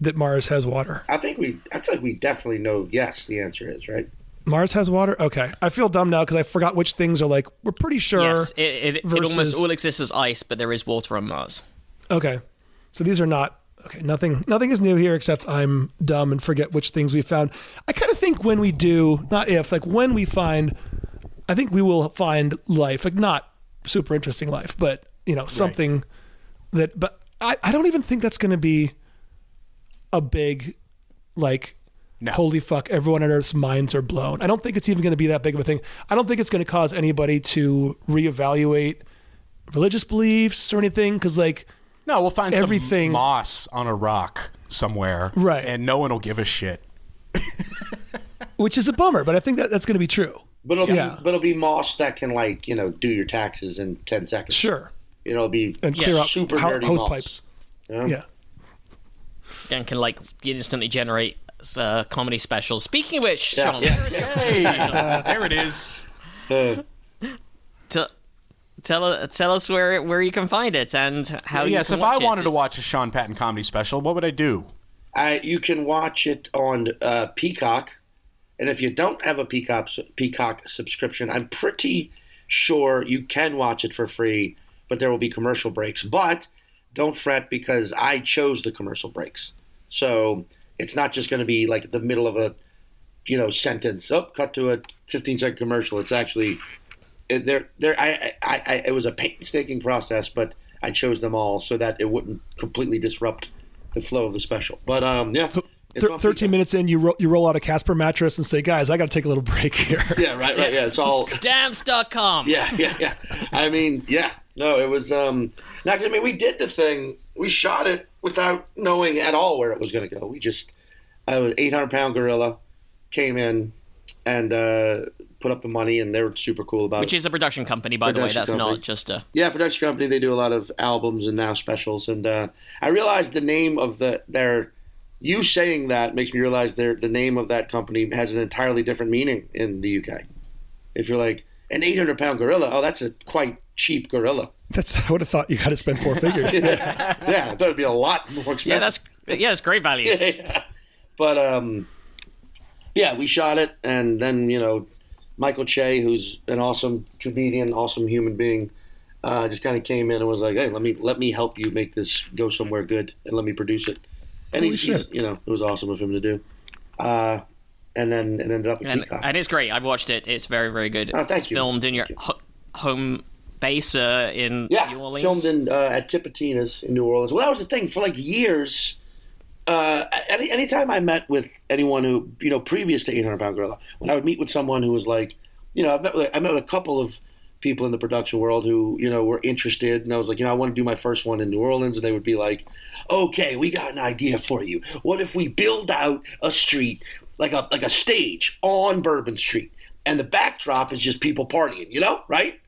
that Mars has water? I think we. I feel like we definitely know. Yes, the answer is right. Mars has water. Okay, I feel dumb now because I forgot which things are like. We're pretty sure. Yes, it, it, it almost all exists as ice, but there is water on Mars. Okay, so these are not. Okay, nothing. Nothing is new here except I'm dumb and forget which things we found. I kind of think when we do, not if, like when we find, I think we will find life. Like not super interesting life, but you know something that. But I, I don't even think that's going to be a big, like. No. Holy fuck! Everyone on Earth's minds are blown. I don't think it's even going to be that big of a thing. I don't think it's going to cause anybody to reevaluate religious beliefs or anything. Because like, No, we'll find Everything- some moss on a rock somewhere, Right. And no one will give a shit. which is a bummer, but I think that that's going to be true. But it'll Yeah. be. But it'll be moss that can like you know do your taxes in ten seconds. Sure, You know, it'll be and Yeah, clear out super ho- dirty hose moss. pipes. Yeah. Yeah. And can like instantly generate uh, comedy specials. Speaking of which, Yeah, Sean, yeah. here is your Hey, there it is. Uh, to tell uh, tell us where where you can find it and how. you yes, can if I watch it. wanted to watch a Sean Patton comedy special, what would I do? I, you can watch it on uh, Peacock, and if you don't have a Peacock Peacock subscription, I'm pretty sure you can watch it for free, but there will be commercial breaks. But don't fret because I chose the commercial breaks, so it's not just going to be like the middle of a you know sentence. Oh, cut to a 15 second commercial. It's actually it- there. There, I, I, I, it was a painstaking process, but I chose them all so that it wouldn't completely disrupt the flow of the special. But um, yeah, So thir- 13 Peacock. minutes in, you roll, you roll out a Casper mattress and say, guys, I got to take a little break here. Yeah, right, right. Yeah, it's all. Stamps.com. Yeah, yeah, yeah. I mean, yeah. No, it was. um Not. I mean, we did the thing. We shot it without knowing at all where it was going to go. We just. I was 800 pound gorilla, came in, and uh put up the money, and they were super cool about it. Which it. is a production company, by the way. Production That's company. not just a. Yeah, production company. They do a lot of albums and now specials. And uh, I realized the name of the their. You saying that makes me realize their the name of that company has an entirely different meaning in the UK. If you're like an 800 pound gorilla, oh, that's a quite cheap gorilla. That's I would have thought you had to spend four figures. yeah, I thought it'd be a lot more expensive. Yeah, that's yeah, it's great value. yeah. But um, yeah, we shot it, and then you know, Michael Che, who's an awesome comedian, awesome human being, uh, just kind of came in and was like, "Hey, let me let me help you make this go somewhere good, and let me produce it." And Holy he's, he's, you know, it was awesome of him to do. Uh, and then it ended up with and, Peacock. and it's great. I've watched it. It's very, very good. Oh, thank it's you. filmed in your ho- home base uh, in Yeah, New Orleans. filmed in uh, at Tipitina's in New Orleans. Well, that was the thing for like years. Uh, any anytime I met with anyone who you know previous to 800 Pound Gorilla, when I would meet with someone who was like, you know, I met with, I met with a couple of people in the production world who you know were interested, and I was like, you know, I want to do my first one in New Orleans, and they would be like, okay, we got an idea for you. What if we build out a street like a like a stage on Bourbon Street, and the backdrop is just people partying, you know, right?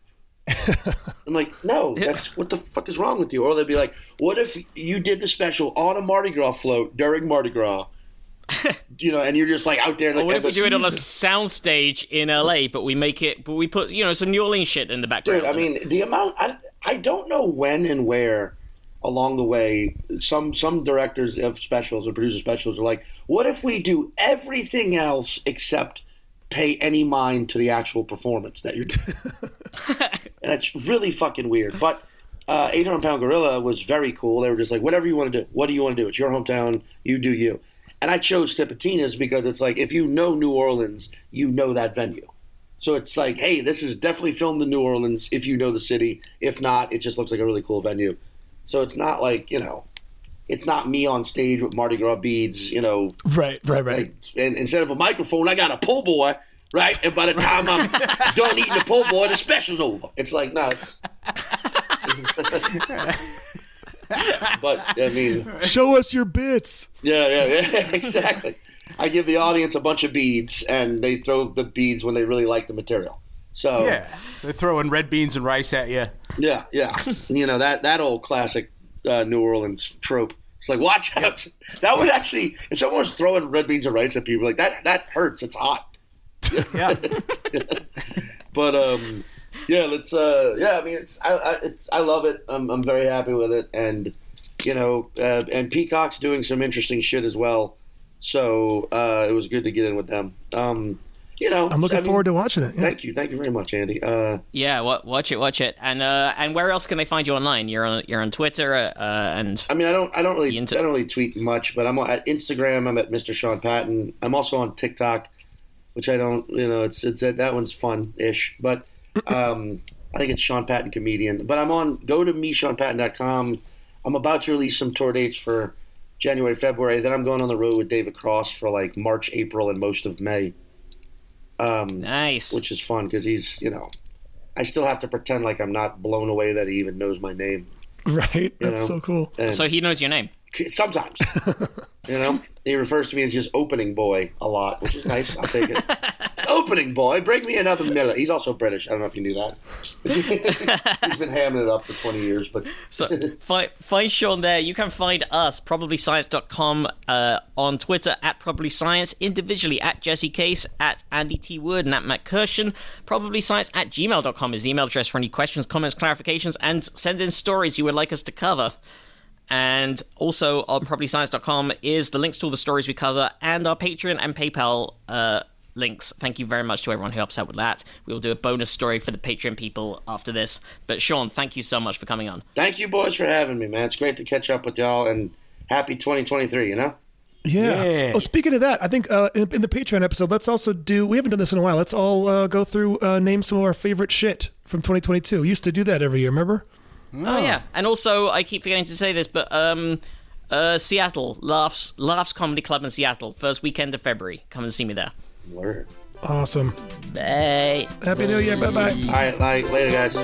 I'm like, no, that's what the fuck is wrong with you? Or they'd be like, what if you did the special on a Mardi Gras float during Mardi Gras? you know, and you're just like out there. Like, Or what if we as a- do it on a soundstage in LA, but we make it, but we put you know some New Orleans shit in the background? Dude, I mean, the amount I I don't know when and where along the way some some directors of specials or producer specials are like, what if we do everything else except pay any mind to the actual performance that you're doing? and it's really fucking weird. But uh, 800 Pound Gorilla was very cool. They were just like, whatever you want to do. What do you want to do? It's your hometown. You do you. And I chose Tipitina's because it's like, if you know New Orleans, you know that venue. So it's like, hey, this is definitely filmed in New Orleans if you know the city. If not, it just looks like a really cool venue. So it's not like, you know, it's not me on stage with Mardi Gras beads, you know, Right, right, right. like, and instead of a microphone, I got a po' boy, right? And by the time I'm done eating the po' boy, the special's over. It's like, no. It's... but, I mean, Show us your bits. yeah, yeah, yeah, exactly. I give the audience a bunch of beads, and they throw the beads when they really like the material. So, Yeah, they're throwing red beans and rice at you. Yeah, yeah. you know that that old classic uh, New Orleans trope. It's like watch out. That would actually, if someone was throwing red beans and rice at people, like that that hurts. It's hot. Yeah, But um, yeah, let's. Uh, yeah, I mean, it's I, I it's I love it. I'm I'm very happy with it, and you know, uh, and Peacock's doing some interesting shit as well. So uh, it was good to get in with them. Um, you know, I'm looking I mean, forward to watching it. Yeah. Thank you, thank you very much, Andy. Uh, yeah, wa- watch it, watch it, and uh, and where else can they find you online? You're on you're on Twitter, uh, and I mean, I don't, I don't really, inter- I don't really tweet much, but I'm on, at Instagram. I'm at Mr. Sean Patton. I'm also on TikTok, which I don't, you know, it's it's that one's fun-ish, but um, I think it's Sean Patton comedian. But I'm on. Go to meseanpatton.com. I'm about to release some tour dates for January, February. Then I'm going on the road with David Cross for like March, April, and most of May. Um, nice. which is fun because he's, you know, I still have to pretend like I'm not blown away that he even knows my name. Right? That's know. so cool. And so he knows your name. sometimes, you know, he refers to me as just opening boy a lot, which is nice. I'll take it. opening, boy. Bring me another Miller. He's also British. I don't know if you knew that. He's been hamming it up for 20 years. But So find, find Sean there. You can find us, probablyscience.com, uh, on Twitter at probablyscience, individually at Jesse Case, at Andy T. Wood, and at Matt Kirshen. Probablyscience at gmail.com is the email address for any questions, comments, clarifications, and send in stories you would like us to cover. And also on probablyscience.com is the links to all the stories we cover and our Patreon and PayPal uh, links. Thank you very much to everyone who helps out with that. We will do a bonus story for the Patreon people after this. But Sean, thank you so much for coming on. thank you, boys, for having me, man. It's great to catch up with y'all, and happy 2023, you know? Yeah. Yeah. Oh, speaking of that, I think uh, in, in the Patreon episode, let's also do. We haven't done this in a while. Let's all uh, go through, uh, name some of our favorite shit from 2022. We used to do that every year. Remember? Oh yeah, and also I keep forgetting to say this, but um, uh, Seattle laughs laughs comedy club in Seattle, first weekend of February. Come and see me there. Word. Awesome. Bye. Happy New Year. Bye bye. All right, like, later, guys.